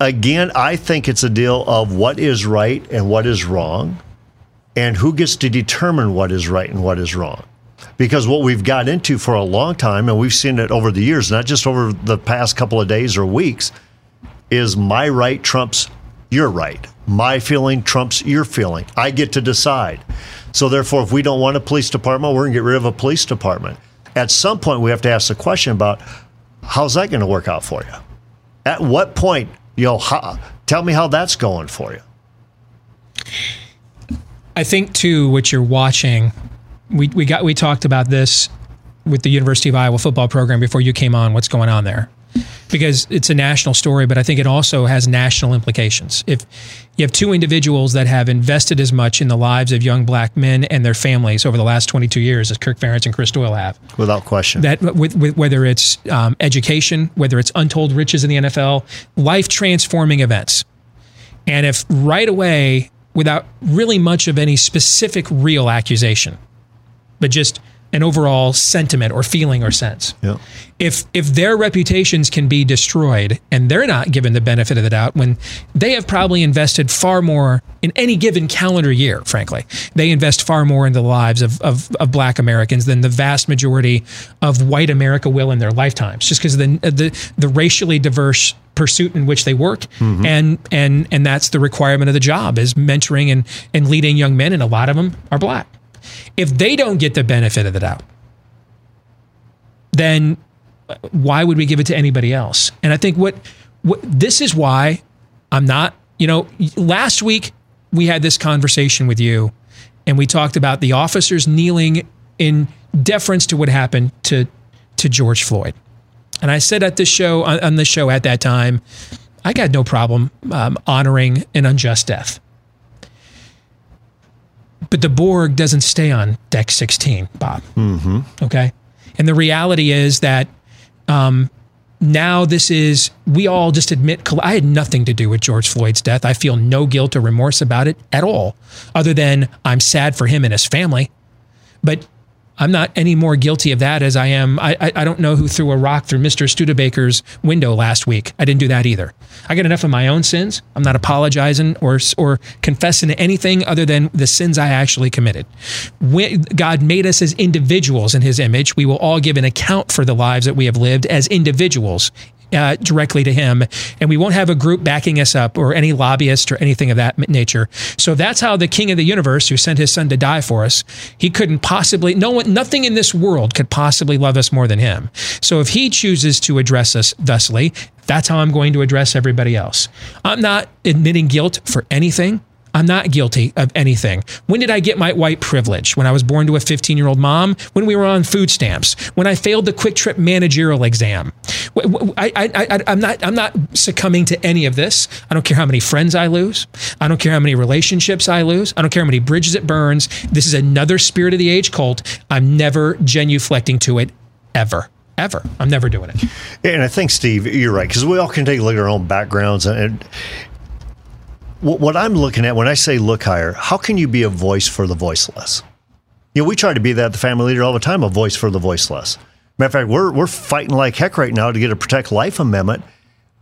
S15: again, I think it's a deal of what is right and what is wrong, and who gets to determine what is right and what is wrong. Because what we've got into for a long time, and we've seen it over the years, not just over the past couple of days or weeks, is my right trumps your right. My feeling trumps your feeling. I get to decide. So therefore, if we don't want a police department, we're going to get rid of a police department. At some point, we have to ask the question about how's that going to work out for you? At what point, you know, how, tell me how that's going for you.
S2: I think too what you're watching. We we got we talked about this with the University of Iowa football program before you came on. What's going on there? Because it's a national story, but I think it also has national implications. If you have two individuals that have invested as much in the lives of young black men and their families over the last 22 years as Kirk Ferentz and Chris Doyle have,
S15: Without question.
S2: that with, with whether it's um, education, whether it's untold riches in the NFL, life transforming events. And if right away, without really much of any specific real accusation, but just an overall sentiment or feeling or sense,
S15: Yeah.
S2: if if their reputations can be destroyed and they're not given the benefit of the doubt when they have probably invested far more in any given calendar year frankly they invest far more in the lives of, of, of black americans than the vast majority of white america will in their lifetimes just because of the, the the racially diverse pursuit in which they work
S15: Mhm.
S2: and and and that's the requirement of the job is mentoring and and leading young men and a lot of them are black If they don't get the benefit of the doubt, then why would we give it to anybody else? And I think what, what this is why I'm not, you know, last week we had this conversation with you and we talked about the officers kneeling in deference to what happened to to George Floyd. And I said at this show on, on the show at that time, I got no problem um, honoring an unjust death. But the Borg doesn't stay on deck 16, Bob.
S15: Mm-hmm.
S2: Okay. And the reality is that um, now this is, we all just admit, I had nothing to do with George Floyd's death. I feel no guilt or remorse about it at all, other than I'm sad for him and his family. But I'm not any more guilty of that as I am. I, I, I don't know who threw a rock through Mr. Studebaker's window last week. I didn't do that either. I got enough of my own sins. I'm not apologizing or or confessing to anything other than the sins I actually committed. When God made us as individuals in His image, we will all give an account for the lives that we have lived as individuals uh, directly to him, and we won't have a group backing us up or any lobbyist or anything of that nature. So that's how the King of the universe, who sent his son to die for us, he couldn't possibly, no one, nothing in this world could possibly love us more than him. So if he chooses to address us thusly, that's how I'm going to address everybody else. I'm not admitting guilt for anything. I'm not guilty of anything. When did I get my white privilege? When I was born to a 15 year old mom? When we were on food stamps? When I failed the QuikTrip managerial exam? I, I'm, not, I'm not succumbing to any of this. I don't care how many friends I lose. I don't care how many relationships I lose. I don't care how many bridges it burns. This is another spirit of the age cult. I'm never genuflecting to it ever ever. I'm never doing it.
S15: And I think, Steve, you're right, because we all can take a look at our own backgrounds. And what I'm looking at when I say look higher, how can you be a voice for the voiceless? You know, we try to be that at the family leader all the time, a voice for the voiceless. Matter of fact, we're, we're fighting like heck right now to get a Protect Life Amendment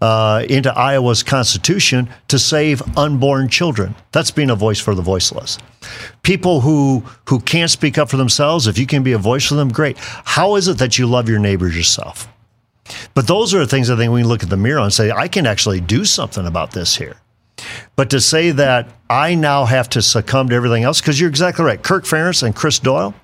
S15: uh, into Iowa's Constitution to save unborn children. That's being a voice for the voiceless. People who who can't speak up for themselves, if you can be a voice for them, great. How is it that you love your neighbors yourself? But those are the things I think we look at the mirror and say, I can actually do something about this here. But to say that I now have to succumb to everything else, because you're exactly right. Kirk Ferentz and Chris Doyle,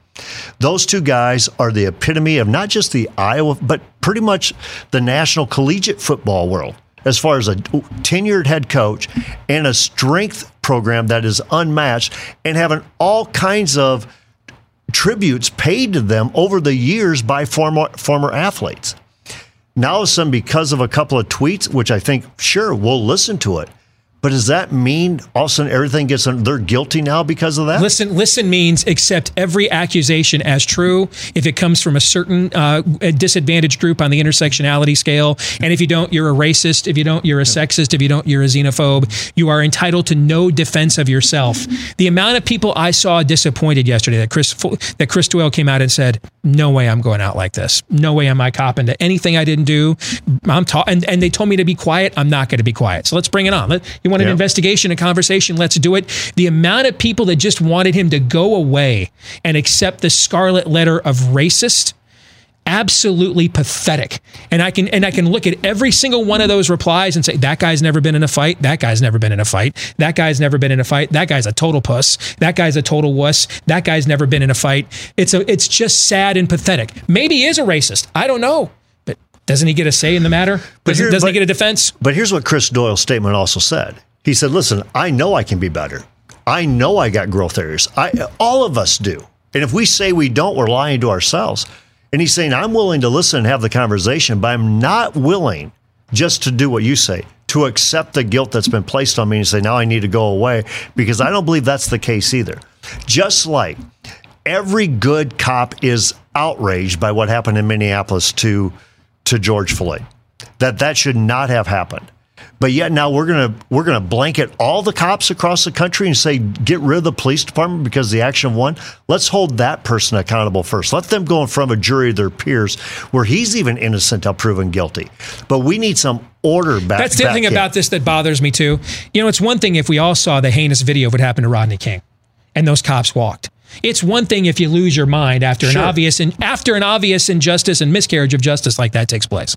S15: those two guys are the epitome of not just the Iowa, but pretty much the national collegiate football world as far as a tenured head coach and a strength program that is unmatched and having all kinds of tributes paid to them over the years by former former athletes. Now, sudden, because of a couple of tweets, which I think, sure, we'll listen to it. But does that mean all of a sudden everything gets they're guilty now because of that?
S2: Listen, listen means accept every accusation as true if it comes from a certain uh, disadvantaged group on the intersectionality scale. And if you don't, you're a racist. If you don't, you're a sexist. If you don't, you're a xenophobe. You are entitled to no defense of yourself. The amount of people I saw disappointed yesterday that Chris that Chris Doyle came out and said, "No way, I'm going out like this. No way am I copping to anything I didn't do." I'm ta- and and they told me to be quiet. I'm not going to be quiet. So let's bring it on. Let, you want an yep. investigation, a conversation, let's do it. The amount of people that just wanted him to go away and accept the scarlet letter of racist absolutely pathetic and i can and i can look at every single one of those replies and say that guy's never been in a fight that guy's never been in a fight that guy's never been in a fight that guy's a total puss that guy's a total wuss that guy's never been in a fight it's a it's just sad and pathetic maybe he is a racist i don't know But doesn't he get a say in the matter? But doesn't, here, doesn't but, he get a defense?
S15: But here's what Chris Doyle's statement also said. He said, "Listen, I know I can be better. I know I got growth areas. I all of us do. And if we say we don't, we're lying to ourselves." And he's saying, "I'm willing to listen and have the conversation, but I'm not willing just to do what you say." To accept the guilt that's been placed on me and say, now I need to go away, because I don't believe that's the case either. Just like every good cop is outraged by what happened in Minneapolis to to George Floyd. That that should not have happened. But yet now we're gonna we're gonna blanket all the cops across the country and say get rid of the police department because the action of one. Let's hold that person accountable first. Let them go in front of a jury of their peers where he's even innocent until proven guilty. But we need some order back.
S2: That's the thing in. about this that bothers me too. You know, it's one thing if we all saw the heinous video of what happened to Rodney King, and those cops walked. It's one thing if you lose your mind after sure. an obvious and after an obvious injustice and miscarriage of justice like that takes place.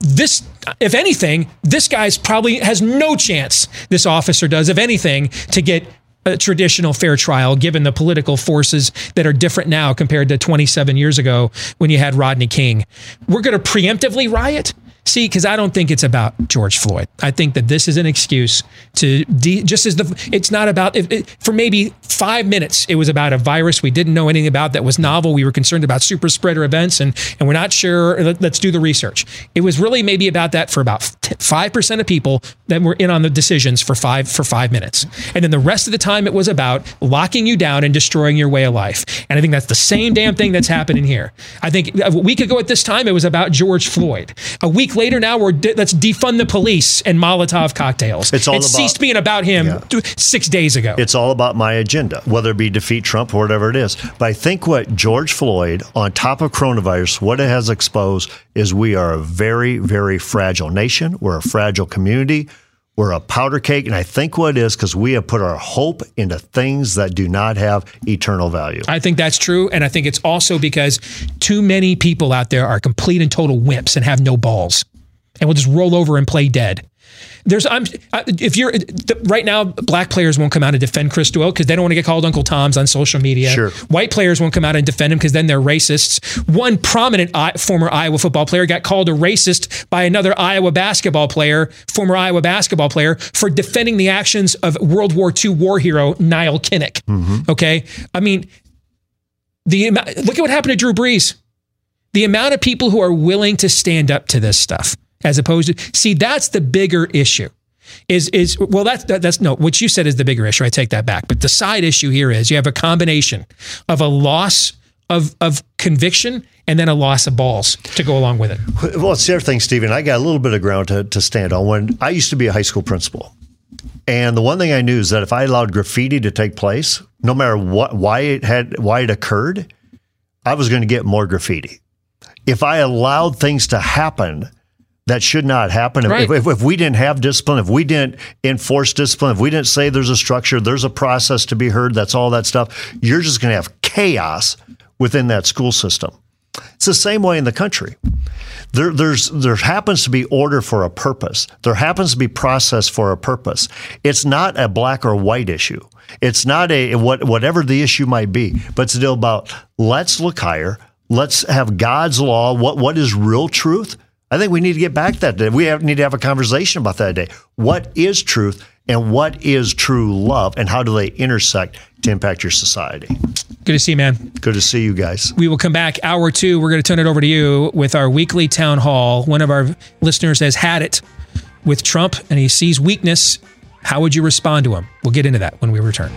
S2: This, if anything, this guy's probably has no chance. This officer does, if anything, to get a traditional fair trial given the political forces that are different now compared to 27 years ago when you had Rodney King. We're going to preemptively riot. See, because I don't think it's about George Floyd. I think that this is an excuse to de- just as the it's not about it, for maybe five minutes it was about a virus we didn't know anything about that was novel. We were concerned about super spreader events and and we're not sure. Let, us do the research. It was really maybe about that for about five percent of people that were in on the decisions for five for five minutes, and then the rest of the time it was about locking you down and destroying your way of life. And I think that's the same damn thing that's happening here. I think uh, a week ago at this time it was about George Floyd. A week later now we're de- let's defund the police and Molotov cocktails.
S15: It's all
S2: it
S15: about-
S2: ceased being about him
S15: Yeah.
S2: th- six days ago.
S15: It's all about my agenda, whether it be defeat Trump or whatever it is. But I think what George Floyd, on top of coronavirus, what it has exposed is we are a very, very fragile nation. We're a fragile community. We're a powder cake. And I think what it is because we have put our hope into things that do not have eternal value.
S2: I think that's true. And I think it's also because too many people out there are complete and total wimps and have no balls and will just roll over and play dead. There's, I'm, if you're right now, black players won't come out and defend Chris Doyle because they don't want to get called Uncle Toms on social media.
S15: Sure.
S2: White players won't come out and defend him because then they're racists. One prominent I, former Iowa football player got called a racist by another Iowa basketball player, former Iowa basketball player, for defending the actions of World War II war hero Nile Kinnick. Mm-hmm. Okay. I mean, the look at what happened to Drew Brees. The amount of people who are willing to stand up to this stuff, as opposed to see, that's the bigger issue. Is is well that's that, that's no what you said is the bigger issue. I take that back. But the side issue here is you have a combination of a loss of of conviction and then a loss of balls to go along with it.
S15: Well, it's the other thing, Stephen. I got a little bit of ground to, to stand on. When I used to be a high school principal, and the one thing I knew is that if I allowed graffiti to take place, no matter what, why it had, why it occurred, I was going to get more graffiti. If I allowed things to happen that should not happen, if- if, if we didn't have discipline, if we didn't enforce discipline, if we didn't say there's a structure, there's a process to be heard, that's all that stuff, you're just going to have chaos within that school system. It's the same way in the country. There, there's there happens to be order for a purpose. There happens to be process for a purpose. It's not a black or white issue. It's not a what whatever the issue might be, but it's still about let's look higher. Let's have God's law. What what is real truth? I think we need to get back to that. day. We have, need to have a conversation about that day. What is truth and what is true love, and how do they intersect to impact your society?
S2: Good to see you, man.
S15: Good to see you guys.
S2: We will come back hour two. We're going to turn it over to you with our weekly town hall. One of our listeners has had it with Trump and he sees weakness. How would you respond to him? We'll get into that when we return.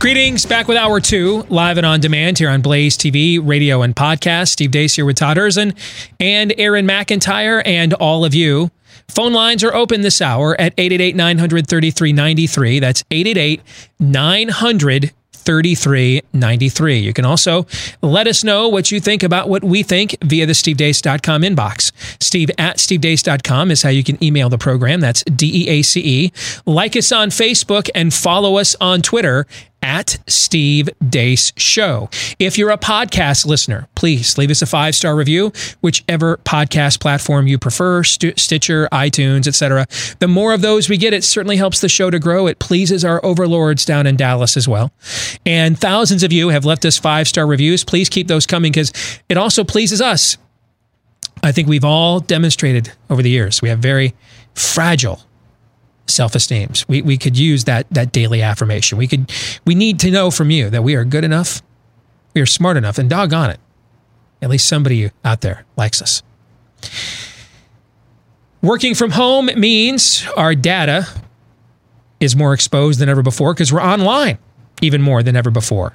S2: Greetings, back with hour two, live and on demand here on Blaze TV, radio, and podcast. Steve Deace here with Todd Erzen and Aaron McIntyre and all of you. Phone lines are open this hour at 888 900 3393. That's 888 900 3393. You can also let us know what you think about what we think via the stevedeace.com inbox. Steve at stevedeace.com is how you can email the program. That's D E A C E. Like us on Facebook and follow us on Twitter at Steve Deace Show. If you're a podcast listener, please leave us a five star review, whichever podcast platform you prefer, Stu- Stitcher, iTunes, etc. The more of those we get, it certainly helps the show to grow. It pleases our overlords down in Dallas as well. And thousands of you have left us five star reviews. Please keep those coming because it also pleases us. I think we've all demonstrated over the years we have very fragile self-esteems. We we could use that that daily affirmation. We could we need to know from you that we are good enough, we are smart enough, and doggone it, at least somebody out there likes us. Working from home means our data is more exposed than ever before because we're online even more than ever before.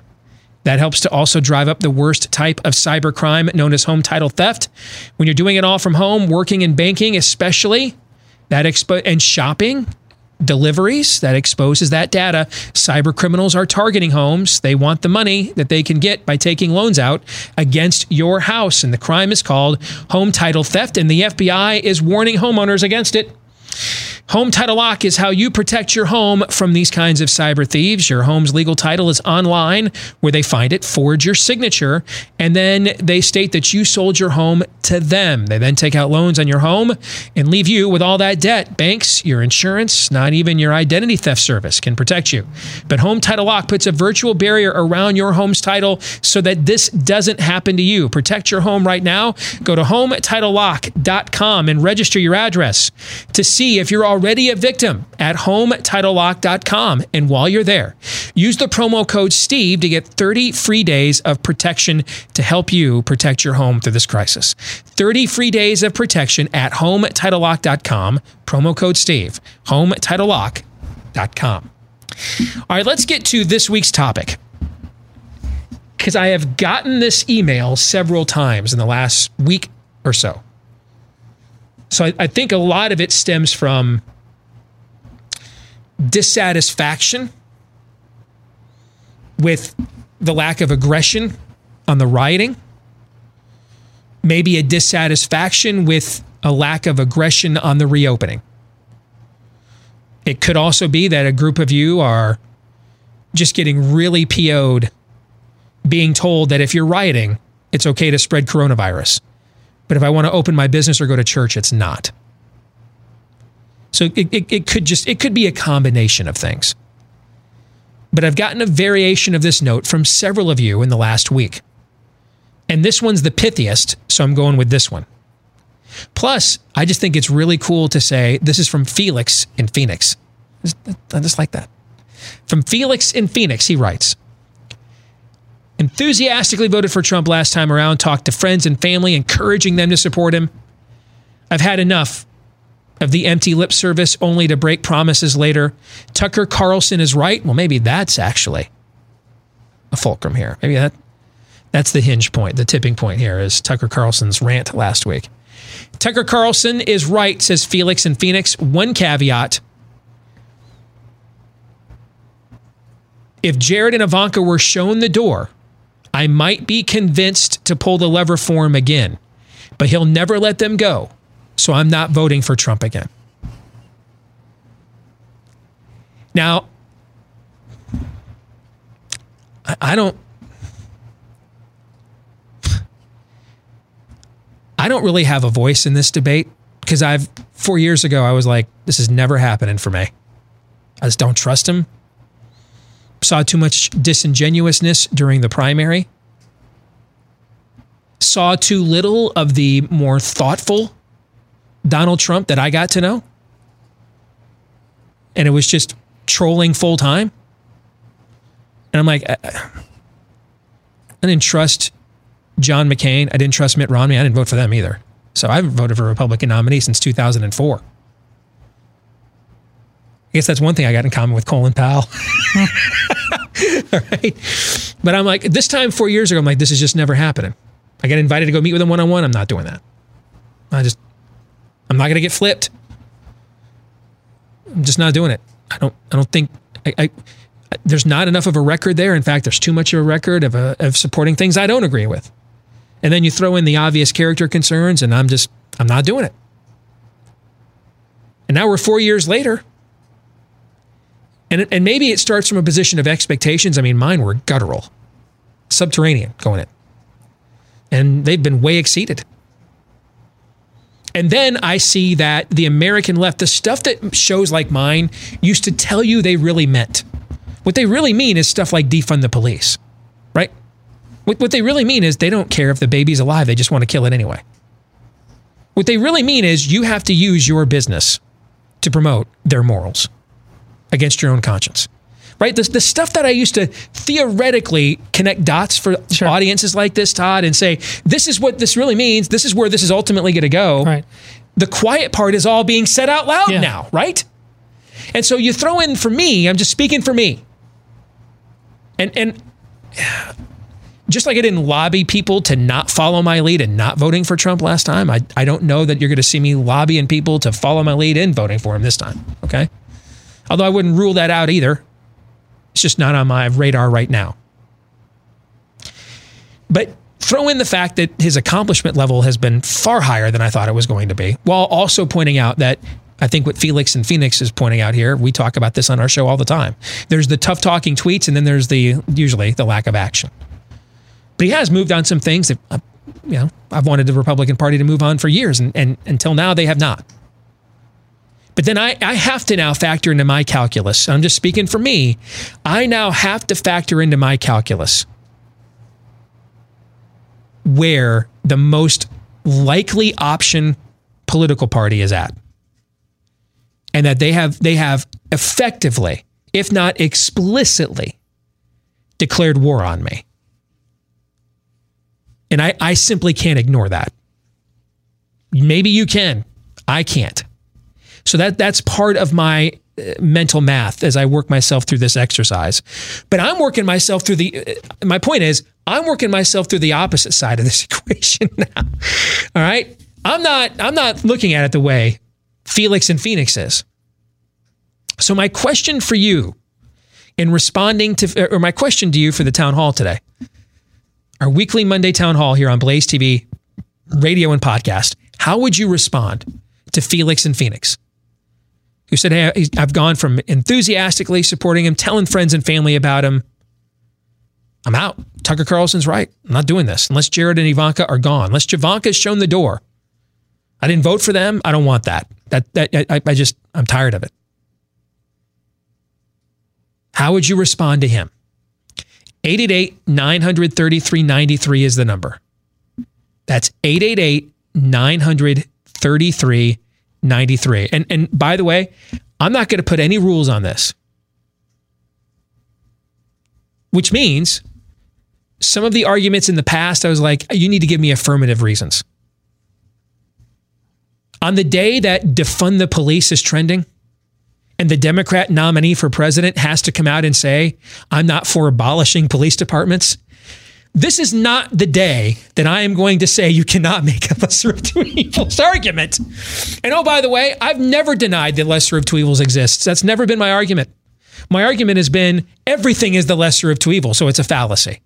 S2: That helps to also drive up the worst type of cybercrime known as home title theft. When you're doing it all from home, working and banking especially, that expo- and shopping, deliveries that exposes that data. Cyber criminals are targeting homes. They want the money that they can get by taking loans out against your house. And the crime is called home title theft. And the FBI is warning homeowners against it. Home Title Lock is how you protect your home from these kinds of cyber thieves. Your home's legal title is online where they find it, forge your signature, and then they state that you sold your home to them. They then take out loans on your home and leave you with all that debt. Banks, your insurance, not even your identity theft service can protect you. But Home Title Lock puts a virtual barrier around your home's title so that this doesn't happen to you. Protect your home right now. Go to hometitlelock.com and register your address to see if you're already a victim at hometitlelock.com. And while you're there, use the promo code STEVE to get 30 free days of protection to help you protect your home through this crisis. 30 free days of protection at hometitlelock.com. Promo code STEVE. Hometitlelock.com. All right, let's get to this week's topic. Because I have gotten this email several times in the last week or so. So I, I think a lot of it stems from dissatisfaction with the lack of aggression on the rioting, maybe a dissatisfaction with a lack of aggression on the reopening. It could also be that a group of you are just getting really PO'd being told that if you're rioting, it's okay to spread coronavirus. But if I want to open my business or go to church, it's not. So it, it, it could just it could be a combination of things. But I've gotten a variation of this note from several of you in the last week. And this one's the pithiest, so I'm going with this one. Plus, I just think it's really cool to say this is from Felix in Phoenix. I just like that. From Felix in Phoenix, he writes Enthusiastically voted for Trump last time around, talked to friends and family, encouraging them to support him. I've had enough of the empty lip service only to break promises later. Tucker Carlson is right. Well, maybe that's actually a fulcrum here. Maybe that that's the hinge point, the tipping point here is Tucker Carlson's rant last week. Tucker Carlson is right, says Felix in Phoenix. One caveat. If Jared and Ivanka were shown the door, I might be convinced to pull the lever for him again, but he'll never let them go. So I'm not voting for Trump again. Now, I don't. I don't really have a voice in this debate because I've four years ago I was like, this is never happening for me. I just don't trust him. Saw too much disingenuousness during the primary. Saw too little of the more thoughtful Donald Trump that I got to know. And it was just trolling full time. And I'm like, I, didn't trust John McCain. I didn't trust Mitt Romney. I didn't vote for them either. So I haven't voted for a Republican nominee since 2004. I guess that's one thing I got in common with Colin Powell. All [LAUGHS] right. But I'm like, this time four years ago, I'm like, this is just never happening. I got invited to go meet with him one on one. I'm not doing that. I just, I'm not going to get flipped. I'm just not doing it. I don't, I don't think, I, I, there's not enough of a record there. In fact, there's too much of a record of, a, of supporting things I don't agree with. And then you throw in the obvious character concerns, and I'm just, I'm not doing it. And now we're four years later. And, and maybe it starts from a position of expectations. I mean, mine were guttural, subterranean going in. And they've been way exceeded. And then I see that the American left, the stuff that shows like mine used to tell you they really meant. What they really mean is stuff like defund the police, right? What, what they really mean is they don't care if the baby's alive, they just want to kill it anyway. What they really mean is you have to use your business to promote their morals against your own conscience. Right? The, the stuff that I used to theoretically connect dots for sure. audiences like this, Todd, and say, this is what this really means. This is where this is ultimately going to go.
S14: Right.
S2: The quiet part is all being said out loud
S14: Yeah.
S2: now, right? And so you throw in for me, I'm just speaking for me. And and just like I didn't lobby people to not follow my lead and not voting for Trump last time, I, I don't know that you're going to see me lobbying people to follow my lead in voting for him this time. Okay. Although I wouldn't rule that out either. It's just not on my radar right now. But throw in the fact that his accomplishment level has been far higher than I thought it was going to be, while also pointing out that I think what Felix and Phoenix is pointing out here, we talk about this on our show all the time. There's the tough talking tweets, and then there's the usually the lack of action. But he has moved on some things that, uh, you know, I've wanted the Republican Party to move on for years, and, and until now they have not. But then I, I have to now factor into my calculus. I'm just speaking for me. I now have to factor into my calculus where the most likely option political party is at. And that they have they have effectively, if not explicitly, declared war on me. And I, I simply can't ignore that. Maybe you can. I can't. So that that's part of my uh, mental math as I work myself through this exercise. But I'm working myself through the uh, my point is I'm working myself through the opposite side of this [LAUGHS] equation now. All right? I'm not I'm not looking at it the way Felix and Phoenix is. So my question for you in responding to or my question to you for the town hall today. Our weekly Monday town hall here on Blaze TV, radio and podcast. How would you respond to Felix and Phoenix? Who said, Hey, I've gone from enthusiastically supporting him, telling friends and family about him. I'm out. Tucker Carlson's right. I'm not doing this unless Jared and Ivanka are gone. Unless Ivanka's shown the door. I didn't vote for them. I don't want that. That, that I, I just, I'm tired of it. How would you respond to him? 888 933 93 is the number. That's 888 933 93. And, and by the way, I'm not going to put any rules on this, which means some of the arguments in the past, I was like, you need to give me affirmative reasons. On the day that defund the police is trending, and the Democrat nominee for president has to come out and say, I'm not for abolishing police departments. This is not the day that I am going to say you cannot make a lesser of two evils argument. And oh, by the way, I've never denied that lesser of two evils exists. That's never been my argument. My argument has been everything is the lesser of two evils, so it's a fallacy.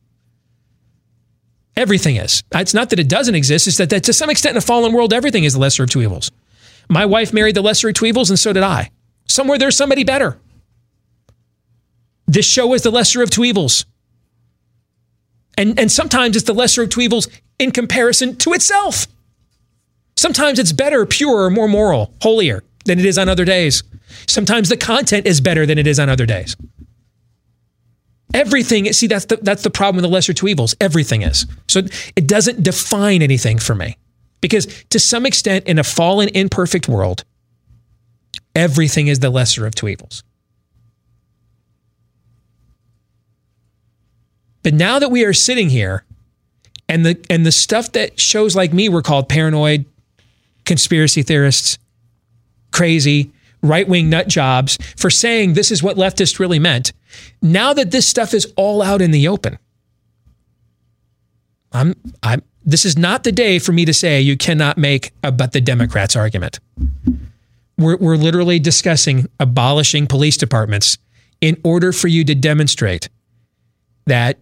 S2: Everything is. It's not that it doesn't exist, it's that, that to some extent in a fallen world, everything is the lesser of two evils. My wife married the lesser of two evils, and so did I. Somewhere there's somebody better. This show is the lesser of two evils. And, and sometimes it's the lesser of two evils in comparison to itself. Sometimes it's better, purer, more moral, holier than it is on other days. Sometimes the content is better than it is on other days. Everything, see, that's the, that's the problem with the lesser two evils. Everything is. So it doesn't define anything for me. Because to some extent, in a fallen, imperfect world, everything is the lesser of two evils. But now that we are sitting here and the and the stuff that shows like me were called paranoid, conspiracy theorists, crazy, right-wing nut jobs for saying this is what leftists really meant. Now that this stuff is all out in the open, I'm I'm this is not the day for me to say you cannot make a but the Democrats argument. We're, we're literally discussing abolishing police departments in order for you to demonstrate that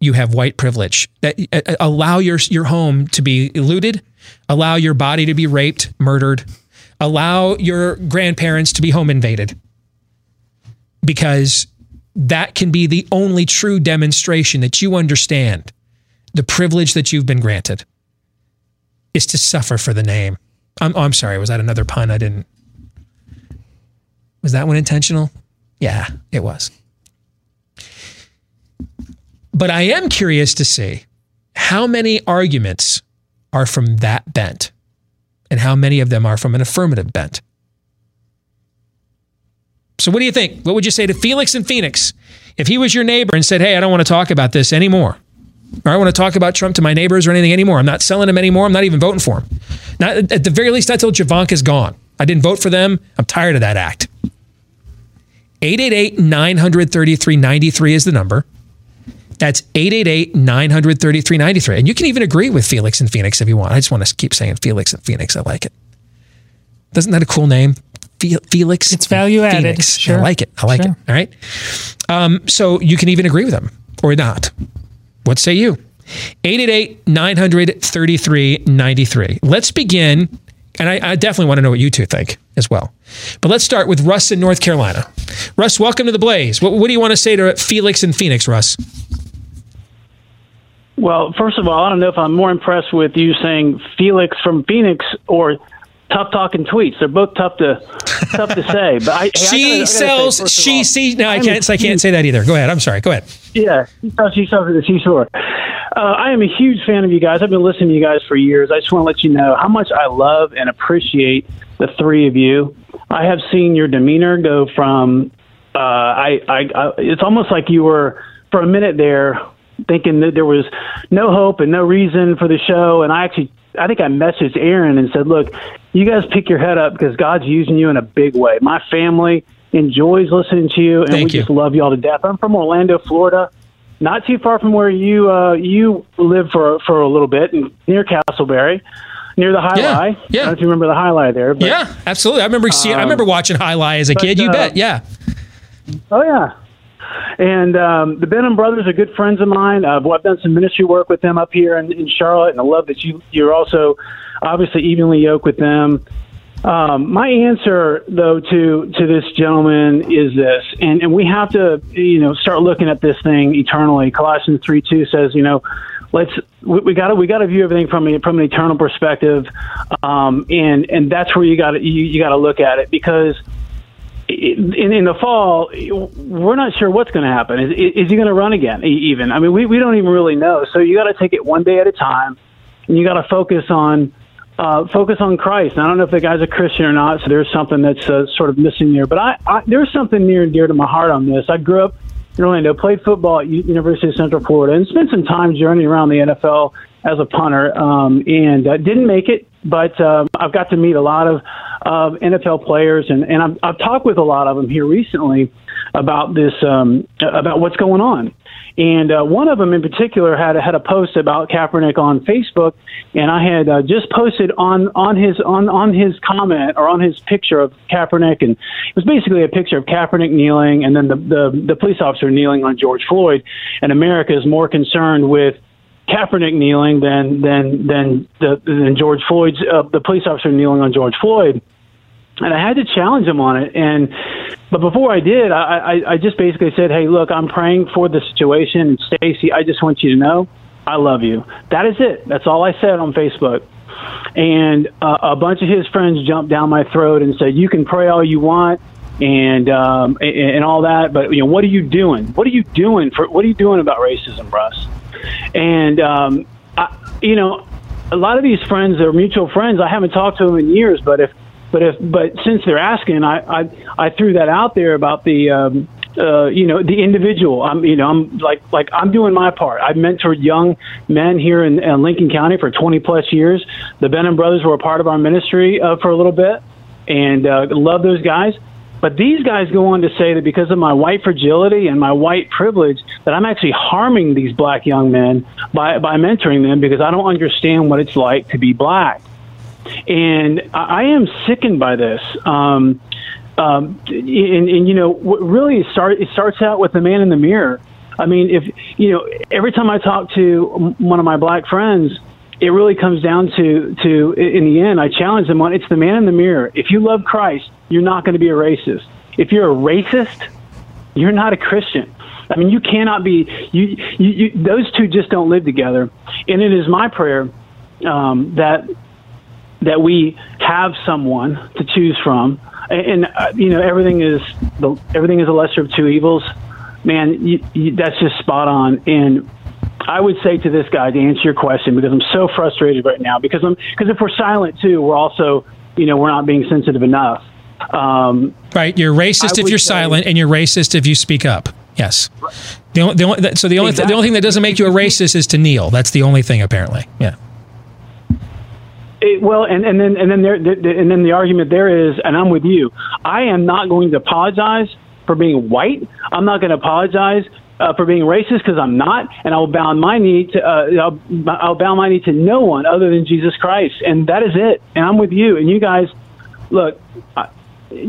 S2: you have white privilege, that uh, allow your, your home to be looted, allow your body to be raped, murdered, allow your grandparents to be home invaded. Because that can be the only true demonstration that you understand the privilege that you've been granted is to suffer for the name. I'm, oh, I'm sorry. Was that another pun? I didn't. Was that one intentional? Yeah, it was. But I am curious to see how many arguments are from that bent and how many of them are from an affirmative bent. So, what do you think? What would you say to Felix and Phoenix if he was your neighbor and said, Hey, I don't want to talk about this anymore? Or I want to talk about Trump to my neighbors or anything anymore. I'm not selling him anymore. I'm not even voting for him. Not, at the very least, I told Ivanka's gone. I didn't vote for them. I'm tired of that act. 888 933 93 is the number. That's 888 933 93. And you can even agree with Felix and Phoenix if you want. I just want to keep saying Felix and Phoenix. I like it. Doesn't that a cool name? Felix.
S14: It's value added.
S2: Phoenix.
S14: Sure.
S2: I like it. I like
S14: Sure.
S2: it. All right. Um, so you can even agree with them or not. What say you? 888 933 93. Let's begin And I, I definitely want to know what you two think as well. But let's start with Russ in North Carolina. Russ, welcome to the Blaze. What, what do you want to say to Felix and Phoenix, Russ?
S16: Well, first of all, I don't know if I'm more impressed with you saying Felix from Phoenix or tough talking tweets. They're both tough to tough to say. But I, hey, I
S2: she
S16: gotta- I gotta
S2: sells.
S16: of
S2: she sees. No, I can't. I can't say that either. Go ahead. I'm sorry. Go ahead.
S16: Yeah, she sells, she sells at the seashore. Uh, I am a huge fan of you guys. I've been listening to you guys for years. I just want to let you know how much I love and appreciate the three of you. I have seen your demeanor go from. Uh, I, I, I. It's almost like you were for a minute there thinking that there was no hope and no reason for the show. And I actually, I think I messaged Aaron and said, "Look, you guys pick your head up because God's using you in a big way. My family enjoys listening to you, and we just love you all to death. I'm from Orlando, Florida." Not too far from where you uh, you live for for a little bit, and near Castleberry, near the High
S2: Yeah,
S16: Lie.
S2: yeah.
S16: I don't know if you remember the High Lie there. But,
S2: yeah, absolutely. I remember seeing. I
S16: Um,
S2: remember watching High Lie as a
S16: but,
S2: kid. You
S16: uh,
S2: bet. Yeah.
S16: Oh yeah. And um, the Benham brothers are good friends of mine. Uh, I've done some ministry work with them up here in, in Charlotte, and I love that you you're also obviously evenly yoked with them. Um, my answer, though, to to this gentleman is this, and, and we have to, you know, start looking at this thing eternally. Colossians three two says, you know, let's we, we got to we got to view everything from a, from an eternal perspective, um, and and that's where you got to you, you got to look at it because in, in the fall, we're not sure what's going to happen. Is, is he going to run again? Even I mean, we, we don't even really know. So you got to take it one day at a time, and you got to focus on uh, focus on Christ. And I don't know if the guy's a Christian or not, so there's something that's uh, sort of missing there. But I, I there's something near and dear to my heart on this. I grew up in Orlando, played football at U- University of Central Florida, and spent some time journeying around the NFL as a punter, um, and uh, didn't make it. But um, I've got to meet a lot of uh, NFL players, and, and I've, I've talked with a lot of them here recently about this, um, about what's going on. And uh, one of them in particular had had a post about Kaepernick on Facebook, and I had uh, just posted on on his on on his comment or on his picture of Kaepernick, and it was basically a picture of Kaepernick kneeling, and then the the, the police officer kneeling on George Floyd, and America is more concerned with Kaepernick kneeling than than than the than George Floyd's uh, the police officer kneeling on George Floyd and I had to challenge him on it. And but before I did, I, I, I just basically said, "Hey, look, I'm praying for the situation, Stacy, I just want you to know, I love you." That is it. That's all I said on Facebook. And uh, a bunch of his friends jumped down my throat and said, "You can pray all you want." And um, and all that, but you know, what are you doing? What are you doing for? What are you doing about racism, Russ? And um, I, you know, a lot of these friends are mutual friends. I haven't talked to them in years, but if but if but since they're asking, I I, I threw that out there about the um, uh, you know the individual. I'm you know I'm like like I'm doing my part. I've mentored young men here in, in Lincoln County for 20 plus years. The Benham brothers were a part of our ministry uh, for a little bit, and uh, love those guys. But these guys go on to say that because of my white fragility and my white privilege, that I'm actually harming these black young men by, by mentoring them because I don't understand what it's like to be black. And I, I am sickened by this. Um, um, and, and, you know, what really start, it starts out with the man in the mirror. I mean, if, you know, every time I talk to one of my black friends, it really comes down to to in the end i challenge them on it's the man in the mirror. If you love christ you're not going to be a racist. If you're a racist you're not a christian. I mean you cannot be you, you, you those two just don't live together. And it is my prayer um, that that we have someone to choose from. And, and uh, you know everything is the everything is a lesser of two evils. Man you, you, that's just spot on. And I would say to this guy to answer your question because I'm so frustrated right now because I'm because if we're silent too, we're also you know we're not being sensitive enough. Um,
S2: Right. You're racist
S16: I
S2: if you're
S16: say-
S2: silent, and you're racist if you speak up. Yes. The only, the only, so the only the only thing that doesn't make you a racist is to kneel. That's the only thing apparently. Yeah.
S16: It, well, and, and then and then there the, the- and then the argument there is, and I'm with you. I am not going to apologize for being white. I'm not going to apologize uh, for being racist because I'm not, and I will bow my knee to uh, I'll, I'll bow my knee to no one other than Jesus Christ, and that is it. And I'm with you. And you guys, look, I-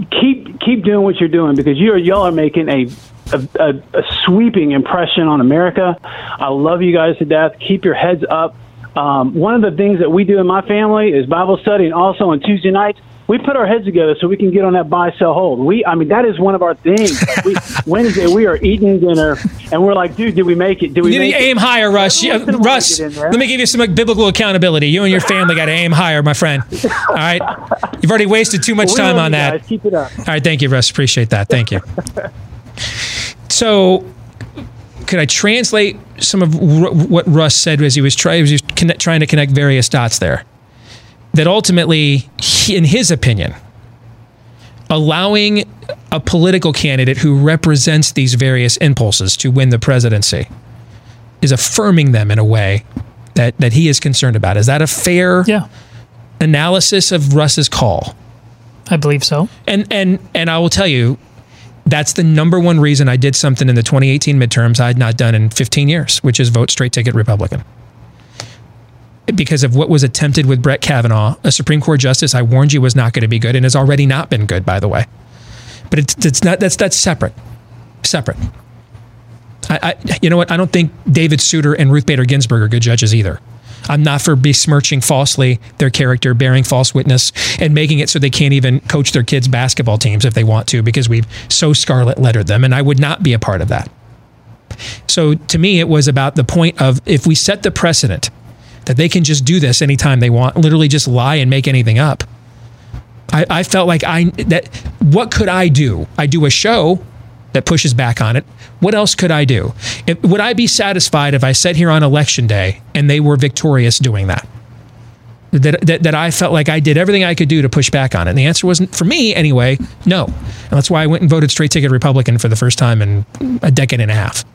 S16: keep keep doing what you're doing because you are y'all are making a a, a, a sweeping impression on America. I love you guys to death. Keep your heads up. Um, one of the things that we do in my family is Bible study, and also on Tuesday nights we put our heads together so we can get on that buy sell hold. We, I mean, that is one of our things. Like we, [LAUGHS] Wednesday we are eating dinner, and we're like, dude, did we make it? Did we
S2: You need to aim
S16: it?
S2: higher, Russ. You-
S16: Everyone's gonna wanna
S2: Russ,
S16: get in there.
S2: let me give you some like, biblical accountability. You and your family got to aim higher, my friend. All right, you've already wasted too much
S16: Well, we
S2: time on that.
S16: guys. Keep it up.
S2: All right, thank you, Russ. Appreciate that. Thank you. [LAUGHS] So, could I translate some of what Russ said as he was, try, he was trying to connect various dots there? That ultimately, in his opinion, allowing a political candidate who represents these various impulses to win the presidency is affirming them in a way that, that he is concerned about. Is that a fair
S14: Yeah.
S2: analysis of Russ's call?
S14: I believe so.
S2: And and and I will tell you, that's the number one reason I did something in the 2018 midterms I had not done in 15 years, which is vote straight ticket Republican. Because of what was attempted with Brett Kavanaugh, a Supreme Court justice I warned you was not going to be good and has already not been good, by the way. But it's, it's not that's that's separate, separate. I, I you know what? I don't think David Souter and Ruth Bader Ginsburg are good judges either. I'm not for besmirching falsely their character, bearing false witness, and making it so they can't even coach their kids' basketball teams if they want to because we've so scarlet lettered them. And I would not be a part of that. So to me, it was about the point of if we set the precedent that they can just do this anytime they want, literally just lie and make anything up. I, I felt like I that what could I do? I do a show that pushes back on it. What else could I do? If, would I be satisfied if I sat here on election day and they were victorious doing that? That, that, that I felt like I did everything I could do to push back on it. And the answer wasn't, for me anyway, no. And that's why I went and voted straight ticket Republican for the first time in a decade and a half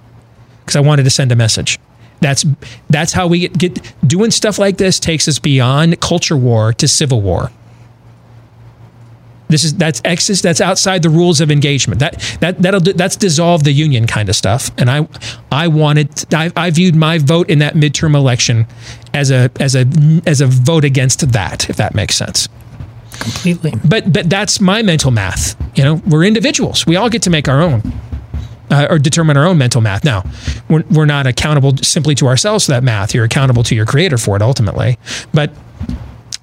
S2: because I wanted to send a message. That's that's how we get, get doing stuff like this takes us beyond culture war to civil war. This is that's excess. That's outside the rules of engagement. That that that'll that's dissolve the union kind of stuff. And I I wanted I, I viewed my vote in that midterm election as a as a as a vote against that. If that makes sense.
S14: Completely.
S2: But but that's my mental math. You know, we're individuals. We all get to make our own. Uh, or determine our own mental math. Now, we're, we're not accountable simply to ourselves for that math. You're accountable to your creator for it ultimately. But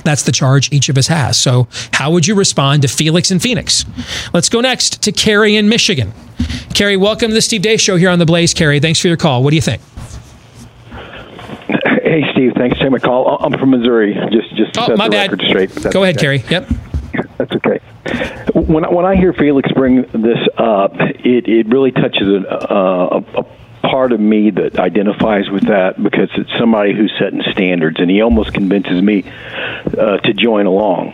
S2: that's the charge each of us has. So, how would you respond to Felix in Phoenix? Let's go next to Carrie in Michigan. Carrie, welcome to the Steve Deace Show here on the Blaze. Carrie, thanks for your call. What do you think?
S17: Hey, Steve. Thanks for taking my call. I'm from Missouri. Just, just
S2: Oh,
S17: set
S2: my
S17: the
S2: bad.
S17: record straight. That's
S2: Go ahead,
S17: okay.
S2: Carrie. Yep.
S17: That's okay. When I- when I hear Felix bring this up, it it really touches a, a, a part of me that identifies with that because it's somebody who's setting standards, and he almost convinces me uh, to join along.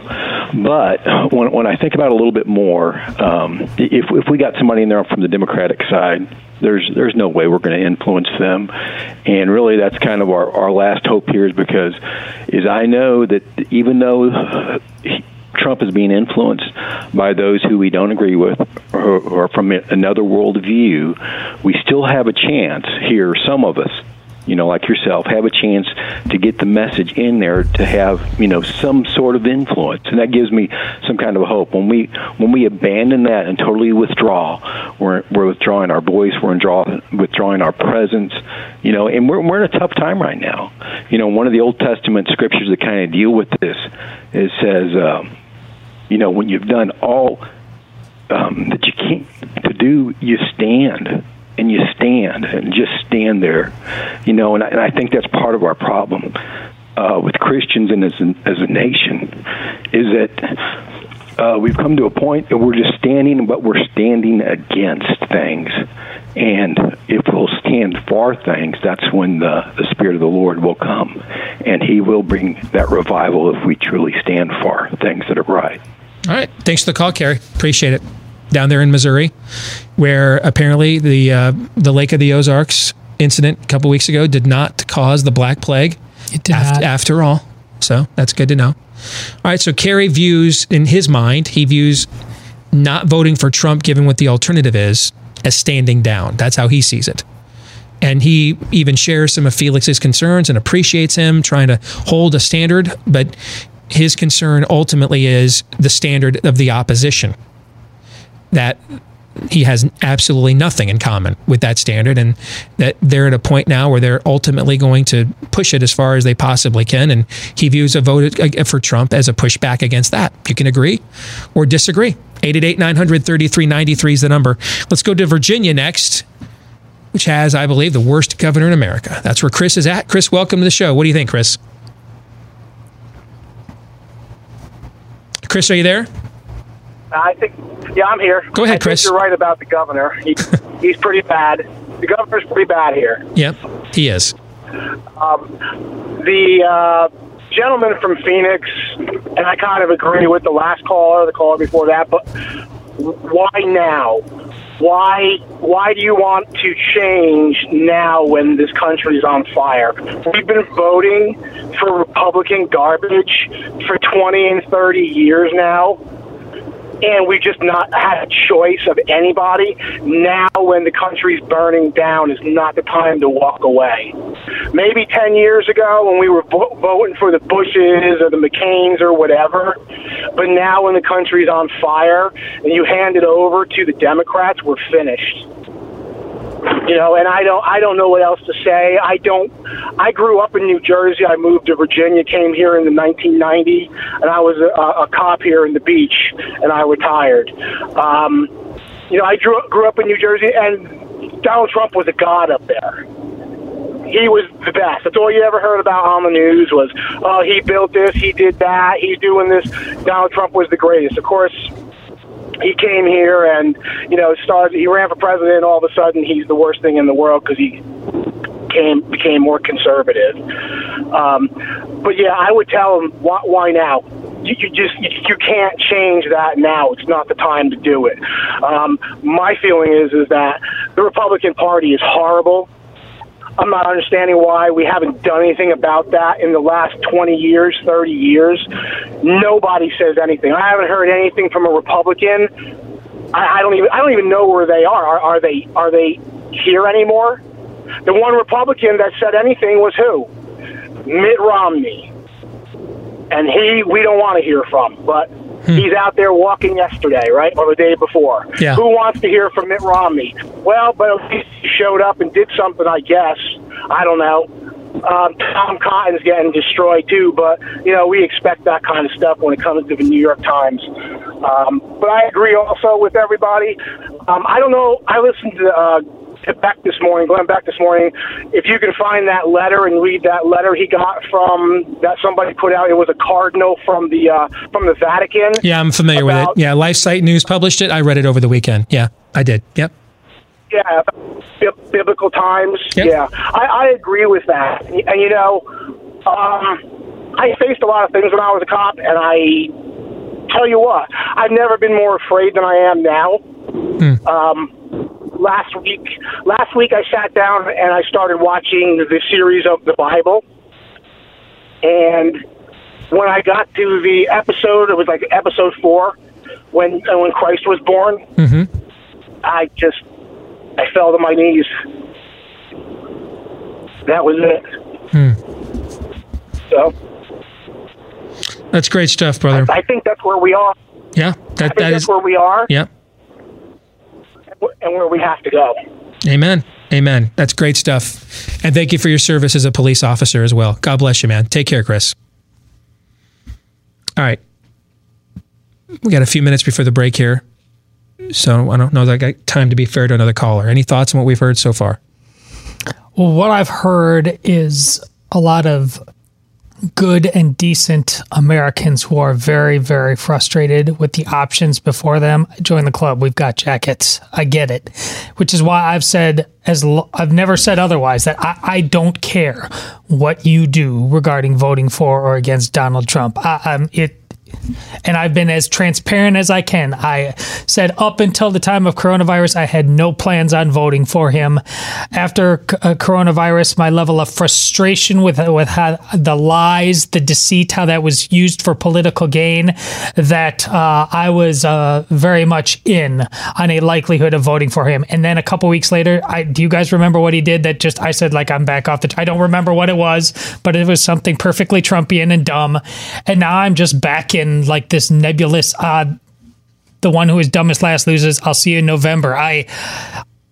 S17: But when when I think about it a little bit more, um, if if we got somebody in there from the Democratic side, there's there's no way we're going to influence them, and really that's kind of our our last hope here is because is I know that even though. Trump is being influenced by those who we don't agree with or, or from another worldview, we still have a chance here, some of us, you know, like yourself, have a chance to get the message in there to have, you know, some sort of influence. And that gives me some kind of hope. When we when we abandon that and totally withdraw, we're, we're withdrawing our voice, we're withdraw, withdrawing our presence, you know, and we're, we're in a tough time right now. You know, one of the Old Testament scriptures that kind of deal with this, it says, um, you know, when you've done all um, that you can to do, you stand and you stand and just stand there, you know. And I, and I think that's part of our problem uh, with Christians and as a, as a nation is that uh, we've come to a point that we're just standing, but we're standing against things. And if we'll stand for things, that's when the, the Spirit of the Lord will come. And He will bring that revival if we truly stand for things that are right.
S2: All right. Thanks for the call, Carrie. Appreciate it. Down there in Missouri, where apparently the uh, the Lake of the Ozarks incident a couple weeks ago did not cause the Black Plague.
S14: It did not.
S2: after all. So that's good to know. All right. So Kerry views, in his mind, he views not voting for Trump, given what the alternative is, as standing down. That's how he sees it. And he even shares some of Felix's concerns and appreciates him trying to hold a standard. But his concern ultimately is the standard of the opposition. That he has absolutely nothing in common with that standard, and that they're at a point now where they're ultimately going to push it as far as they possibly can. And he views a vote uh, for Trump as a pushback against that. You can agree or disagree. 888 900 3393 is the number. Let's go to Virginia next, which has, I believe, the worst governor in America. That's where Chris is at. Chris, welcome to the show. What do you think, Chris? Chris, are you there?
S18: I think, yeah, I'm here.
S2: Go ahead,
S18: I think
S2: Chris.
S18: You're right about the governor. He, [LAUGHS] he's pretty bad. The governor's pretty bad here.
S2: Yep, he is.
S18: Um, the uh, gentleman from Phoenix, and I kind of agree with the last caller, the caller before that, but why now? Why why do you want to change now when this country is on fire? We've been voting for Republican garbage for 20 and 30 years now and we just not had a choice of anybody. Now, when the country's burning down, is not the time to walk away. Maybe 10 years ago, when we were vo- voting for the Bushes or the McCains or whatever, but now when the country's on fire and you hand it over to the Democrats, we're finished you know and i don't i don't know what else to say i don't i grew up in new jersey i moved to virginia came here in the 1990 and i was a, a cop here in the beach and i retired um you know i grew, grew up in new jersey and donald trump was a god up there he was the best. That's all you ever heard about on the news was, oh, he built this, he did that, he's doing this. Donald Trump was the greatest. Of course, he came here and you know started. He ran for president. All of a sudden, he's the worst thing in the world because he came became more conservative. Um, but yeah, I would tell him why, why now. You, you just you, you can't change that now. It's not the time to do it. Um, my feeling is is that the Republican Party is horrible. I'm not understanding why we haven't done anything about that in the last 20 years, 30 years. Nobody says anything. I haven't heard anything from a Republican. I, I don't even I don't even know where they are. Are, are they are they here anymore? The one Republican that said anything was who? Mitt Romney. And he we don't want to hear from, but he's out there walking yesterday, right? Or the day before.
S2: Yeah.
S18: Who wants to hear from Mitt Romney? Well, but at least he showed up and did something, I guess. I don't know. Um, Tom Cotton's getting destroyed too, but you know we expect that kind of stuff when it comes to the New York Times. Um, but I agree also with everybody. Um, I don't know. I listened to uh, to Beck this morning, Glenn Beck this morning. If you can find that letter and read that letter he got from that somebody put out, it was a cardinal from the uh, from the Vatican.
S2: Yeah, I'm familiar with it. Yeah, LifeSite News published it. I read it over the weekend. Yeah, I did. Yep.
S18: Yeah, bi- biblical times. Yeah, I, I agree with that. And you know, um, I faced a lot of things when I was a cop, and I tell you what, I've never been more afraid than I am now. Um, last week, last week I sat down and I started watching the series of the Bible, and when I got to the episode, it was like episode four, when when Christ was born.
S2: Mm-hmm.
S18: I just I fell to my knees. That was it.
S2: Hmm.
S18: So
S2: That's great stuff, brother.
S18: I think that's where we are.
S2: Yeah,
S18: I
S2: that
S18: think
S2: that
S18: that's
S2: is.
S18: where we are
S2: Yep.
S18: And where we have to go.
S2: Amen. Amen. That's great stuff. And thank you for your service as a police officer as well. God bless you, man. Take care, Chris. All right. We got a few minutes before the break here. So I don't know that I got time to be fair to another caller. Any thoughts on what we've heard so far?
S14: Well, what I've heard is a lot of good and decent Americans who are very, very frustrated with the options before them. Join the club. We've got jackets. I get it, which is why I've said as I've never said otherwise that I, I don't care what you do regarding voting for or against Donald Trump. I, I'm it. And I've been as transparent as I can. I said up until the time of coronavirus, I had no plans on voting for him. After c- uh, coronavirus, my level of frustration with with how the lies, the deceit, how that was used for political gain, that uh, I was uh, very much in on a likelihood of voting for him. And then a couple weeks later, I, do you guys remember what he did? That just I said like I'm back off the. I don't remember what it was, but it was something perfectly Trumpian and dumb. And now I'm just back in like this nebulous odd the one who is dumbest last loses. I'll see you in November. I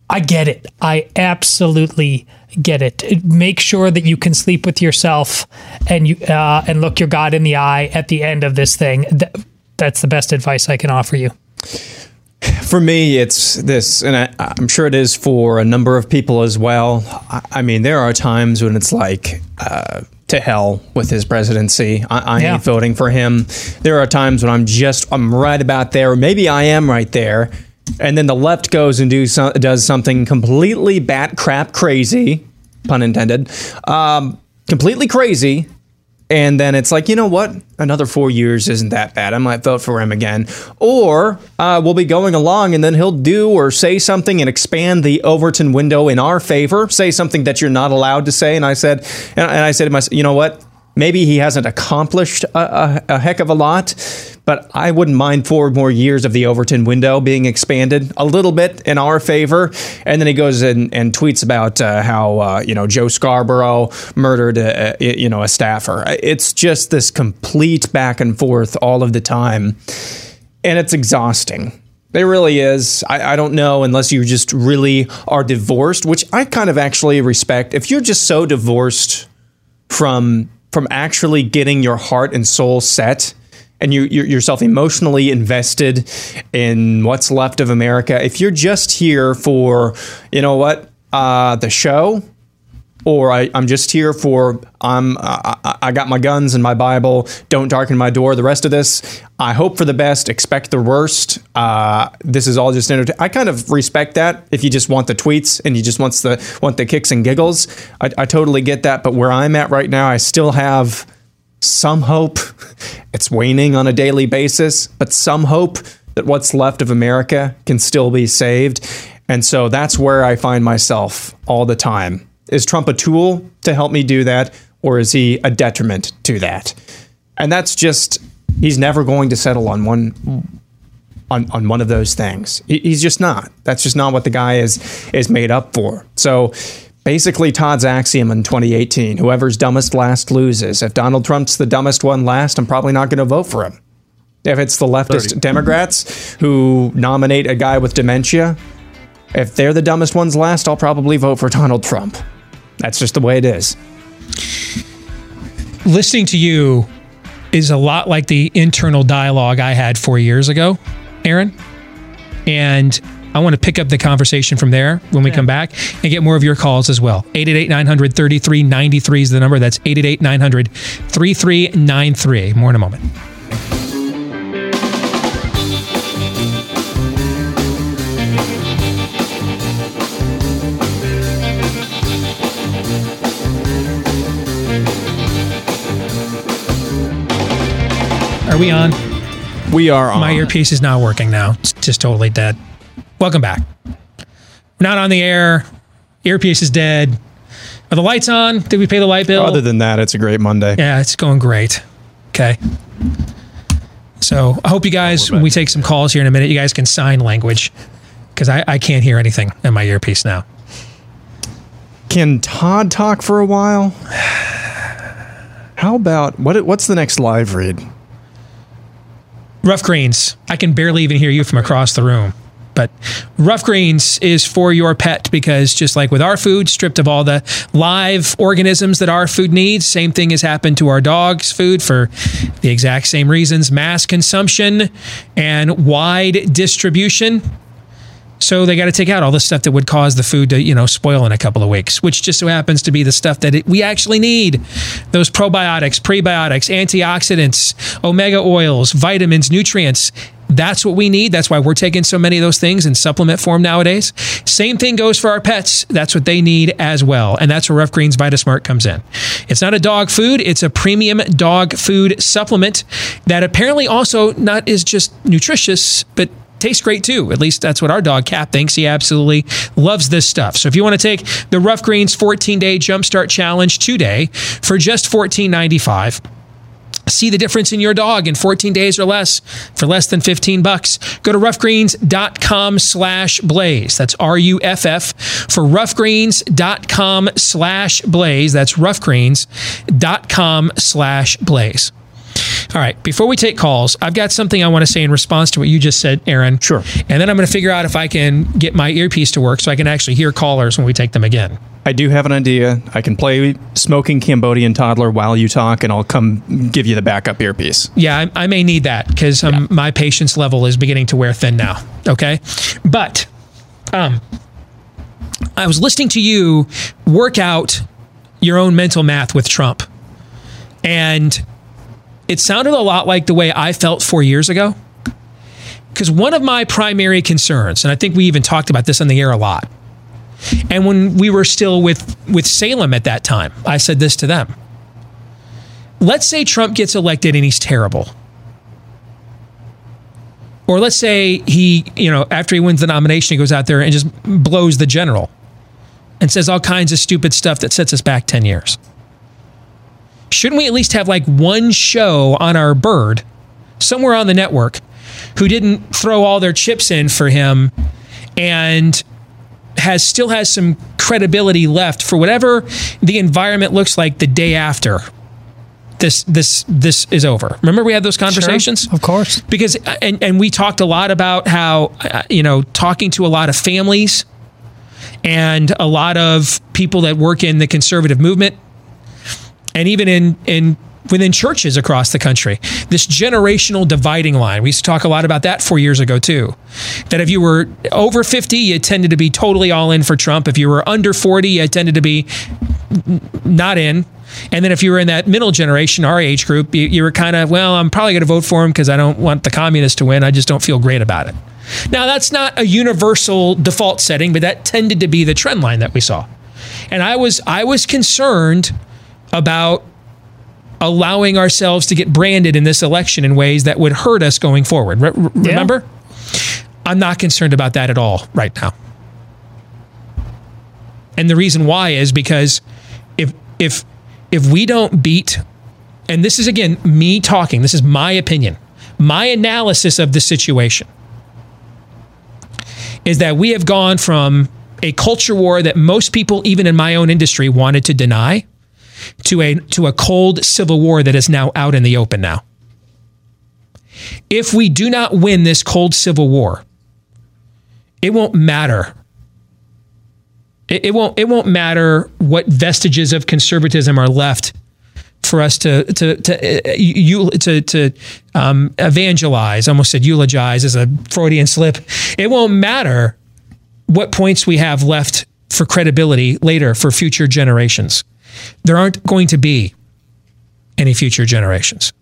S14: I get it. I absolutely get it. Make sure that you can sleep with yourself and you uh, and look your God in the eye at the end of this thing. Th- that's the best advice I can offer you.
S3: For me, it's this, and I, I'm sure it is for a number of people as well. I, I mean, there are times when it's like, uh, to hell with his presidency. I, I
S14: Yeah.
S3: ain't voting for him. There are times when I'm just, I'm right about there, or maybe I am right there. And then the left goes and do some, does something completely bat crap crazy, pun intended, um, completely crazy. And then it's like, you know what? Another four years isn't that bad. I might vote for him again. Or uh, we'll be going along and then he'll do or say something and expand the Overton window in our favor, say something that you're not allowed to say. And I said, and I said to myself, you know what? Maybe he hasn't accomplished a, a, a heck of a lot, but I wouldn't mind four more years of the Overton window being expanded a little bit in our favor. And then he goes and, and tweets about uh, how uh, you know Joe Scarborough murdered a, a, you know a staffer. It's just this complete back and forth all of the time, and it's exhausting. It really is. I, I don't know unless you just really are divorced, which I kind of actually respect. If you're just so divorced from from actually getting your heart and soul set and you you're yourself emotionally invested in what's left of America. If you're just here for, you know what, uh, the show, or I, I'm just here for I'm I, I- I got my guns and my Bible. Don't darken my door. The rest of this, I hope for the best. Expect the worst. Uh, this is all just entertainment. I kind of respect that. If you just want the tweets and you just wants the want the kicks and giggles, I, I totally get that. But where I'm at right now, I still have some hope. [LAUGHS] It's waning on a daily basis, but some hope that what's left of America can still be saved. And so that's where I find myself all the time. Is Trump a tool to help me do that, or is he a detriment to that? And that's just, he's never going to settle on one. On, on one of those things, He- he's just not. That's just not what the guy is is made up for. So, basically, Todd's axiom in 2018: whoever's dumbest last loses. If Donald Trump's the dumbest one last, I'm probably not going to vote for him. If it's the leftist
S15: 30.
S3: Democrats who nominate a guy with dementia, if they're the dumbest ones last, I'll probably vote for Donald Trump. That's just the way it is.
S2: listening to you is a lot like the internal dialogue I had four years ago, Aaron. And I want to pick up the conversation from there when we come back and get more of your calls as well. 888 900 3393 is the number. That's 888 900 3393. More in a moment. Are we on?
S3: We are on.
S2: My earpiece is not working now. It's just totally dead. Welcome back. We're not on the air. Earpiece is dead. Are the lights on? Did we pay the light bill?
S3: Other than that, it's a great Monday.
S2: Yeah, it's going great. Okay. So I hope you guys, when we take some calls here in a minute, you guys can sign language because I, I can't hear anything in my earpiece now.
S3: Can Todd talk for a while? How about what? What's the next live read?
S2: Ruff Greens. I can barely even hear you from across the room. But Ruff Greens is for your pet because just like with our food, stripped of all the live organisms that our food needs, same thing has happened to our dog's food for the exact same reasons mass consumption and wide distribution. So they got to take out all the stuff that would cause the food to, you know, spoil in a couple of weeks, which just so happens to be the stuff that it, we actually need. Those probiotics, prebiotics, antioxidants, omega oils, vitamins, nutrients. That's what we need. That's why we're taking so many of those things in supplement form nowadays. Same thing goes for our pets. That's what they need as well. And that's where Ruff Greens Vitasmart comes in. It's not a dog food, it's a premium dog food supplement that apparently also not is just nutritious, but tastes great too. At least that's what our dog Cap thinks. He absolutely loves this stuff. So if you want to take the Ruff Greens 14 day jumpstart challenge today for just $14.95, See the difference in your dog in 14 days or less for less than 15 bucks. Go to ruffgreens.com slash blaze. That's R-U-F-F for ruffgreens.com slash blaze. That's ruffgreens.com slash blaze. All right. Before we take calls, I've got something I want to say in response to what you just said, Aaron.
S3: Sure.
S2: And then I'm going to figure out if I can get my earpiece to work so I can actually hear callers when we take them again.
S3: I do have an idea. I can play smoking Cambodian toddler while you talk, and I'll come give you the backup earpiece.
S2: Yeah, I, I may need that because um, my patience level is beginning to wear thin now. Okay. But um, I was listening to you work out your own mental math with Trump. And it sounded a lot like the way I felt four years ago. Because one of my primary concerns, and I think we even talked about this on the air a lot, and when we were still with, with Salem at that time, I said this to them. Let's say Trump gets elected and he's terrible. Or let's say he, you know, after he wins the nomination, he goes out there and just blows the general and says all kinds of stupid stuff that sets us back 10 years. Shouldn't we at least have like one show on our bird somewhere on the network who didn't throw all their chips in for him and has still has some credibility left for whatever the environment looks like the day after this this this is over. Remember we had those conversations?
S14: of course.
S2: Because and and we talked a lot about how uh, you know talking to a lot of families and a lot of people that work in the conservative movement and even in in within churches across the country. This generational dividing line. We used to talk a lot about that 4 years ago too. That if you were over 50, you tended to be totally all in for Trump. If you were under 40, you tended to be not in. And then if you were in that middle generation, our age group, you, you were kind of, well, I'm probably going to vote for him because I don't want the communists to win. I just don't feel great about it. Now, that's not a universal default setting, but that tended to be the trend line that we saw. And I was I was concerned about allowing ourselves to get branded in this election in ways that would hurt us going forward. Re- re- remember? I'm not concerned about that at all right now. And the reason why is because if if if we don't beat and this is again me talking, this is my opinion, my analysis of the situation is that we have gone from a culture war that most people even in my own industry wanted to deny to a to a cold civil war that is now out in the open now. If we do not win this cold civil war, it won't matter. It, it won't it won't matter what vestiges of conservatism are left for us to to to uh, you to to um, evangelize. Almost said eulogize as a Freudian slip. It won't matter what points we have left for credibility later for future generations. There aren't going to be any future generations.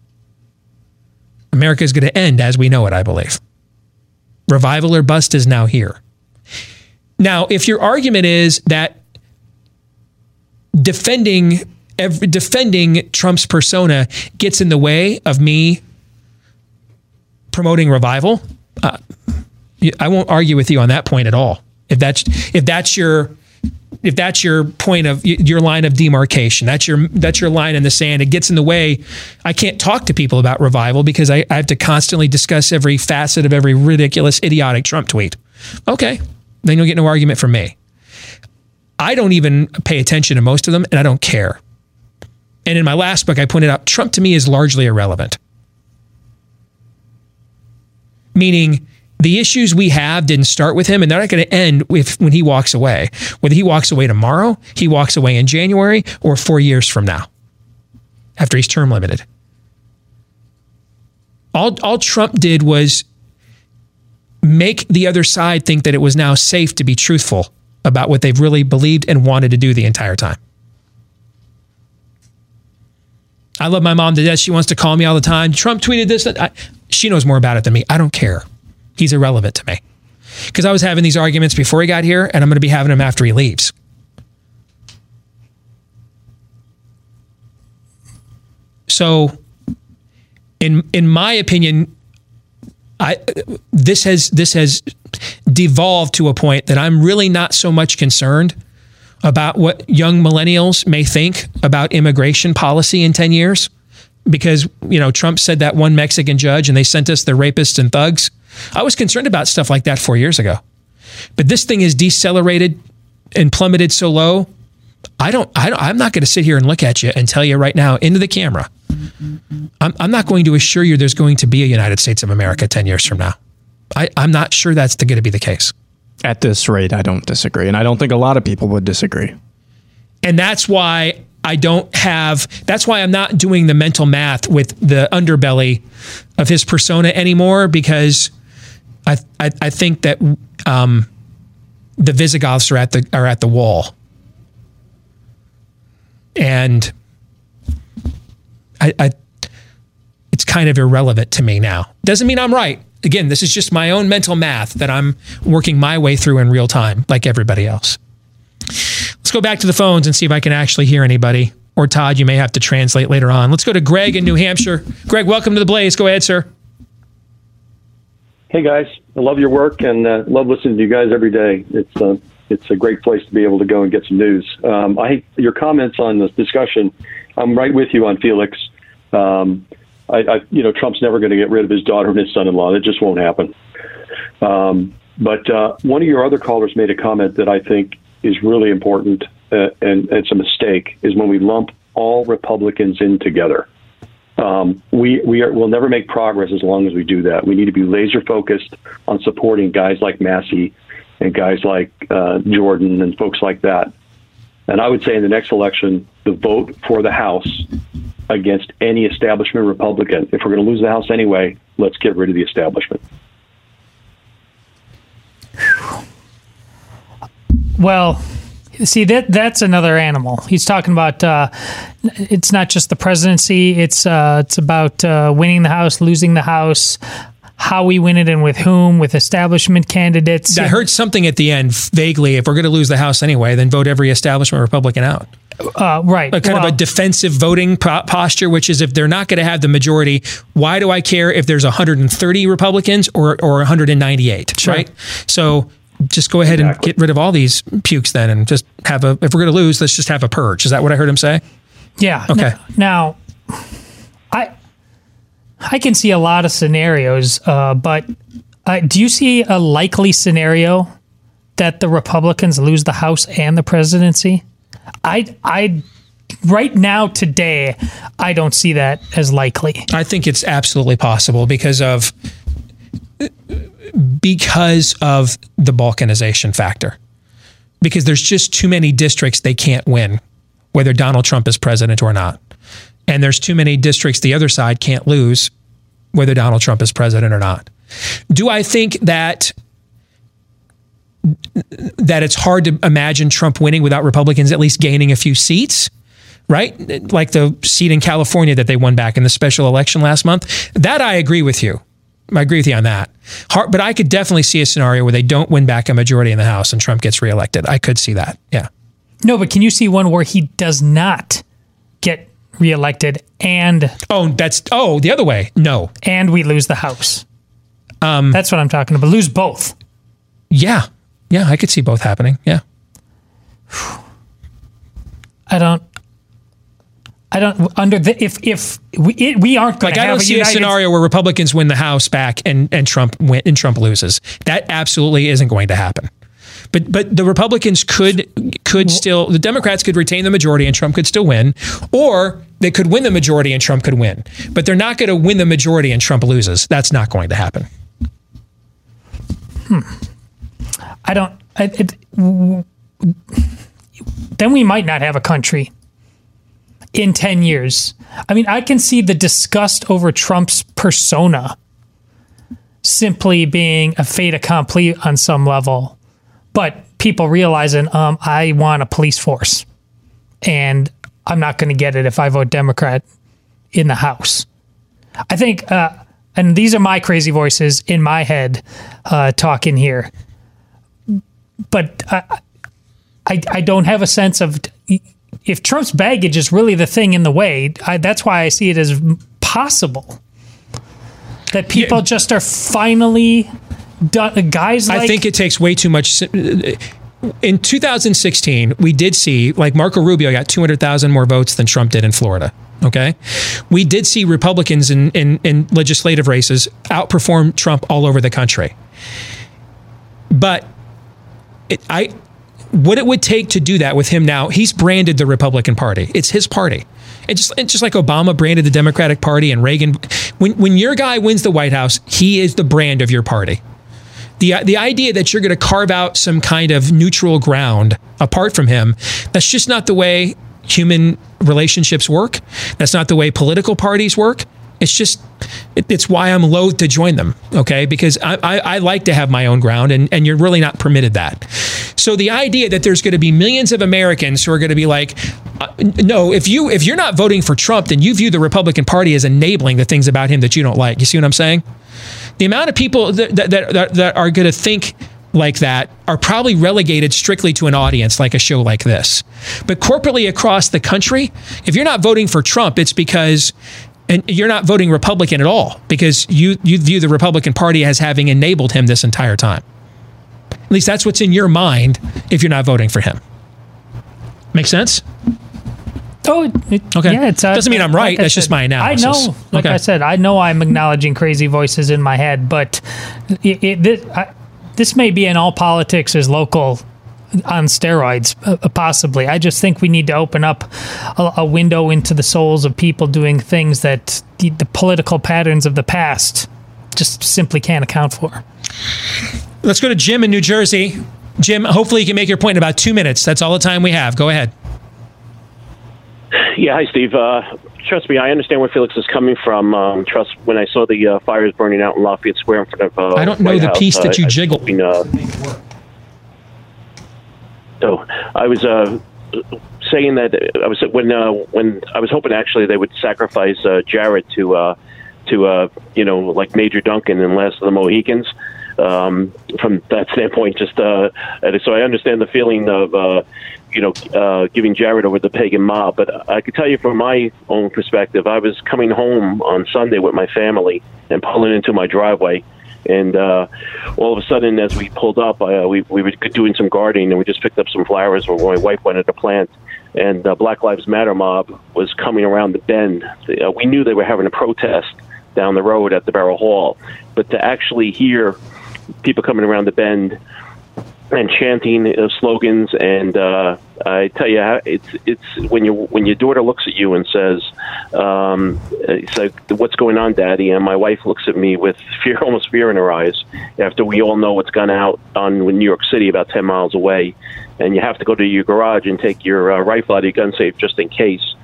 S2: America is going to end as we know it, I believe. Revival or bust is now here. Now, if your argument is that defending every, defending Trump's persona gets in the way of me promoting revival, uh, I won't argue with you on that point at all. If that's if that's your if that's your point of your line of demarcation, that's your that's your line in the sand. It gets in the way. I can't talk to people about revival because I, I have to constantly discuss every facet of every ridiculous, idiotic Trump tweet. Okay, then you'll get no argument from me. I don't even pay attention to most of them, and I don't care. And in my last book, I pointed out Trump to me is largely irrelevant. Meaning, the issues we have didn't start with him, and they're not going to end with when he walks away. Whether he walks away tomorrow, he walks away in January, or four years from now, after he's term limited. All, all Trump did was make the other side think that it was now safe to be truthful about what they've really believed and wanted to do the entire time. I love my mom to death. She wants to call me all the time. Trump tweeted this. I, she knows more about it than me. I don't care. He's irrelevant to me. Because I was having these arguments before he got here, and I'm going to be having them after he leaves. So, in in my opinion, I this has this has devolved to a point that I'm really not so much concerned about what young millennials may think about immigration policy in 10 years because you know Trump said that one Mexican judge and they sent us the rapists and thugs. I was concerned about stuff like that 4 years ago. But this thing is decelerated and plummeted so low. I don't, I don't I'm not going to sit here and look at you and tell you right now into the camera I'm, I'm not going to assure you there's going to be a United States of America 10 years from now. I, I'm not sure that's going to be the case.
S19: At this rate, I don't disagree. And I don't think a lot of people would disagree.
S2: And that's why I don't have, that's why I'm not doing the mental math with the underbelly of his persona anymore because I, I, I think that um, the Visigoths are at the, are at the wall. And I, I, it's kind of irrelevant to me now. Doesn't mean I'm right. Again, this is just my own mental math that I'm working my way through in real time, like everybody else. Let's go back to the phones and see if I can actually hear anybody. Or Todd, you may have to translate later on. Let's go to Greg in New Hampshire. Greg, welcome to the Blaze. Go ahead, sir.
S20: Hey guys, I love your work and uh, love listening to you guys every day. It's uh, it's a great place to be able to go and get some news. Um, I your comments on this discussion. I'm right with you on Felix. Um, I, I, you know, Trump's never going to get rid of his daughter and his son-in-law. It just won't happen. Um, but uh, one of your other callers made a comment that I think is really important, uh, and, and it's a mistake, is when we lump all Republicans in together. Um, we we are, will never make progress as long as we do that. We need to be laser focused on supporting guys like Massie and guys like uh, Jordan and folks like that. And I would say in the next election, the vote for the House against any establishment Republican. If we're going to lose the House anyway, let's get rid of the establishment.
S14: Well, see that that's another animal. He's talking about uh, it's not just the presidency. It's uh, it's about uh, winning the house, losing the house, how we win it, and with whom, with establishment candidates.
S2: I heard something at the end vaguely. If we're going to lose the House anyway, then vote every establishment Republican out.
S14: Uh, right.
S2: A kind
S14: Well-
S2: of a defensive voting po- posture, which is if they're not going to have the majority, why do I care if there's 130 Republicans or or 198?
S14: Sure.
S2: Right. So just go ahead and get rid of all these pukes then, and just have a. If we're going to lose, let's just have a purge. Is that what I heard him say?
S14: Yeah.
S2: Okay.
S14: Now, I I can see a lot of scenarios, uh, but uh, do you see a likely scenario that the Republicans lose the House and the presidency? I I right now today I don't see that as likely.
S2: I think it's absolutely possible because of because of the balkanization factor. Because there's just too many districts they can't win, whether Donald Trump is president or not. And there's too many districts the other side can't lose, whether Donald Trump is president or not. Do I think that that it's hard to imagine Trump winning without Republicans at least gaining a few seats? right? Like the seat in California that they won back in the special election last month. That I agree with you. I agree with you on that. Hard, but I could definitely see a scenario where they don't win back a majority in the House and Trump gets reelected. I could see that. Yeah.
S14: No, but can you see one where he does not get reelected and
S2: oh that's oh the other way no
S14: and we lose the House?
S2: Um,
S14: That's what I'm talking about. Lose both.
S2: Yeah, yeah, I could see both happening. Yeah.
S14: I don't. I don't under the if if we it, we aren't going
S2: Like I don't
S14: a
S2: see
S14: United
S2: a scenario where Republicans win the House back and and Trump win and Trump loses. That absolutely isn't going to happen. But but the Republicans could could still the Democrats could retain the majority and Trump could still win, or they could win the majority and Trump could win. But they're not going to win the majority and Trump loses. That's not going to happen. Hmm.
S14: I don't. I, it, w- then we might not have a country in 10 years. I mean, I can see the disgust over Trump's persona simply being a fait accompli on some level, but people realizing um, I want a police force and I'm not going to get it if I vote Democrat in the House. I think, uh, and these are my crazy voices in my head uh, talking here but I, I, I don't have a sense of if Trump's baggage is really the thing in the way. I, that's why I see it as possible that people just are finally done. Guys, like,
S2: I think it takes way too much. Uh, in 2016, we did see like Marco Rubio got 200,000 more votes than Trump did in Florida. Okay, we did see Republicans in, in, in legislative races outperform Trump all over the country. But it, I, what it would take to do that with him now, he's branded the Republican Party. It's his party. It's just, just like Obama branded the Democratic Party and Reagan. When, when your guy wins the White House, he is the brand of your party. The, the idea that you're going to carve out some kind of neutral ground apart from him, that's just not the way human relationships work. That's not the way political parties work. It's just, it, it's why I'm loath to join them, okay? Because I, I, I like to have my own ground, and, and you're really not permitted that. So the idea that there's going to be millions of Americans who are going to be like, uh, no, if you if you're not voting for Trump, then you view the Republican Party as enabling the things about him that you don't like. You see what I'm saying? The amount of people that that, that, that are going to think like that are probably relegated strictly to an audience like a show like this. But corporately across the country, if you're not voting for Trump, it's because and you're not voting Republican at all because you you view the Republican Party as having enabled him this entire time. At least that's what's in your mind if you're not voting for him. Make sense?
S14: Oh, it,
S2: Okay.
S14: Yeah, it's uh,
S2: Doesn't mean I'm right.
S14: like
S2: That's just my analysis.
S14: I know, like
S2: Okay.
S14: I said, I know I'm acknowledging crazy voices in my head, but it, it, this, I, this may be in all politics is local on steroids, uh, possibly. I just think we need to open up a, a window into the souls of people doing things that the, the political patterns of the past just simply can't account for.
S2: Let's go to Jim in New Jersey. Jim, hopefully you can make your point in about two minutes. That's all the time we have. Go ahead.
S21: Yeah, hi, Steve. Uh, trust me, I understand where Felix is coming from. Um, trust when I saw the uh, fires burning out in Lafayette Square in front of. Uh,
S2: I don't know
S21: White
S2: the
S21: House,
S2: piece that
S21: I-
S2: you
S21: I was
S2: jiggled.
S21: hoping, uh, so I was uh, saying that I was when uh, when I was hoping actually they would sacrifice uh, Jared to uh, to uh, you know like Major Duncan and Last of the Mohicans. Um, from that [LAUGHS] standpoint, just uh, so I understand the feeling of uh, you know uh, giving Jared over the pagan mob. But I can tell you from my own perspective, I was coming home on Sunday with my family and pulling into my driveway. And uh, all of a sudden, as we pulled up, uh, we, we were doing some gardening and we just picked up some flowers where my wife wanted to plant. And uh, Black Lives Matter mob was coming around the bend. Uh, we knew they were having a protest down the road at the Barrel Hall. But to actually hear people coming around the bend and chanting uh, slogans and uh, I tell you how it's it's when you when your daughter looks at you and says um, it's like what's going on daddy and my wife looks at me with fear [LAUGHS] almost fear in her eyes after we all know what's gone out on New York City about 10 miles away and you have to go to your garage and take your uh, rifle out of your gun safe just in case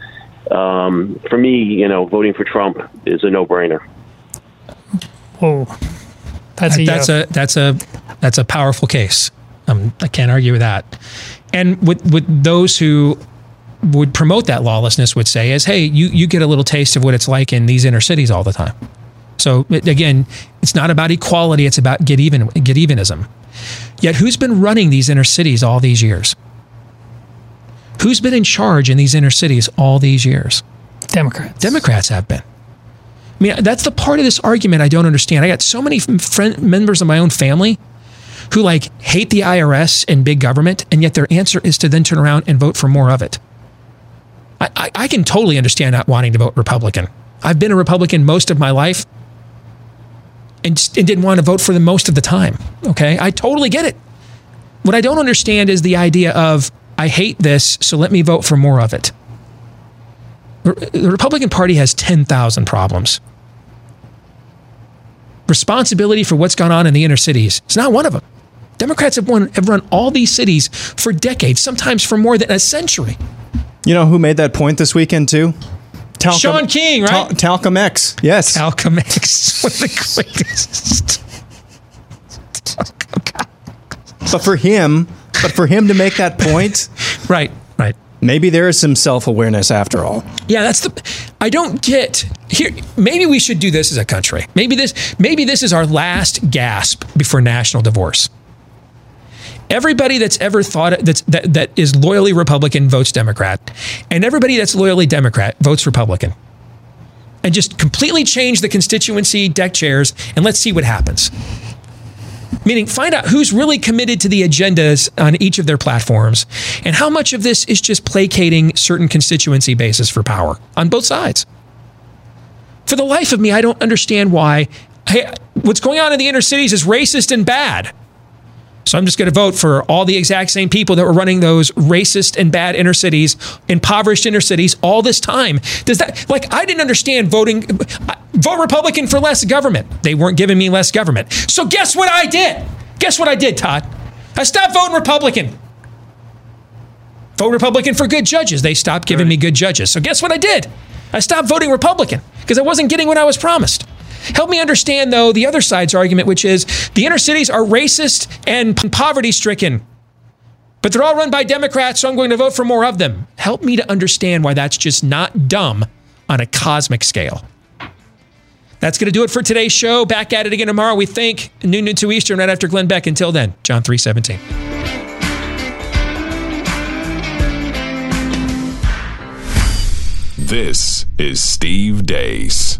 S21: um, for me you know voting for Trump is a no-brainer
S14: Whoa. That's a
S2: that's
S14: yeah.
S2: a that's a that's a powerful case. Um, I can't argue with that. And what what those who would promote that lawlessness would say is, hey, you you get a little taste of what it's like in these inner cities all the time. So it- again, it's not about equality; it's about get even get evenism. Yet, who's been running these inner cities all these years? Who's been in charge in these inner cities all these years?
S14: Democrats.
S2: Democrats have been. I mean, that's the part of this argument I don't understand. I got so many friend, members of my own family who like hate the IRS and big government, and yet their answer is to then turn around and vote for more of it. I, I, I can totally understand not wanting to vote Republican. I've been a Republican most of my life and, and didn't want to vote for them most of the time. Okay. I totally get it. What I don't understand is the idea of, I hate this, so let me vote for more of it. The Republican Party has 10,000 problems. Responsibility for what's gone on in the inner cities is not one of them. Democrats have, won, have run all these cities for decades, sometimes for more than a century.
S3: You know who made that point this weekend too? Talcum,
S2: Shaun King, right?
S3: Tal- Talcum X. Yes.
S2: Talcum X. One of the greatest.
S3: But for him, but for him to make that point, [LAUGHS]
S2: right, right.
S3: Maybe there is some self-awareness after all.
S2: Yeah, that's the. I don't get here. Maybe we should do this as a country. Maybe this. Maybe this is our last gasp before national divorce. Everybody that's ever thought that's, that that is loyally Republican votes Democrat, and everybody that's loyally Democrat votes Republican. And just completely change the constituency deck chairs, and let's see what happens. Meaning, find out who's really committed to the agendas on each of their platforms, and how much of this is just placating certain constituency bases for power on both sides. For the life of me, I don't understand why hey, what's going on in the inner cities is racist and bad. So I'm just going to vote for all the exact same people that were running those racist and bad inner cities, impoverished inner cities all this time. Does that, like, I didn't understand voting, vote Republican for less government. They weren't giving me less government. So guess what I did? Guess what I did, Todd? I stopped voting Republican. Vote Republican for good judges. They stopped giving me good judges. So guess what I did? I stopped voting Republican because I wasn't getting what I was promised. Help me understand, though, the other side's argument, which is the inner cities are racist and poverty stricken, but they're all run by Democrats, so I'm going to vote for more of them. Help me to understand why that's just not dumb on a cosmic scale. That's going to do it for today's show. Back at it again tomorrow, we think, noon to 2 Eastern, right after Glenn Beck. Until then, John 317.
S22: This is Steve Deace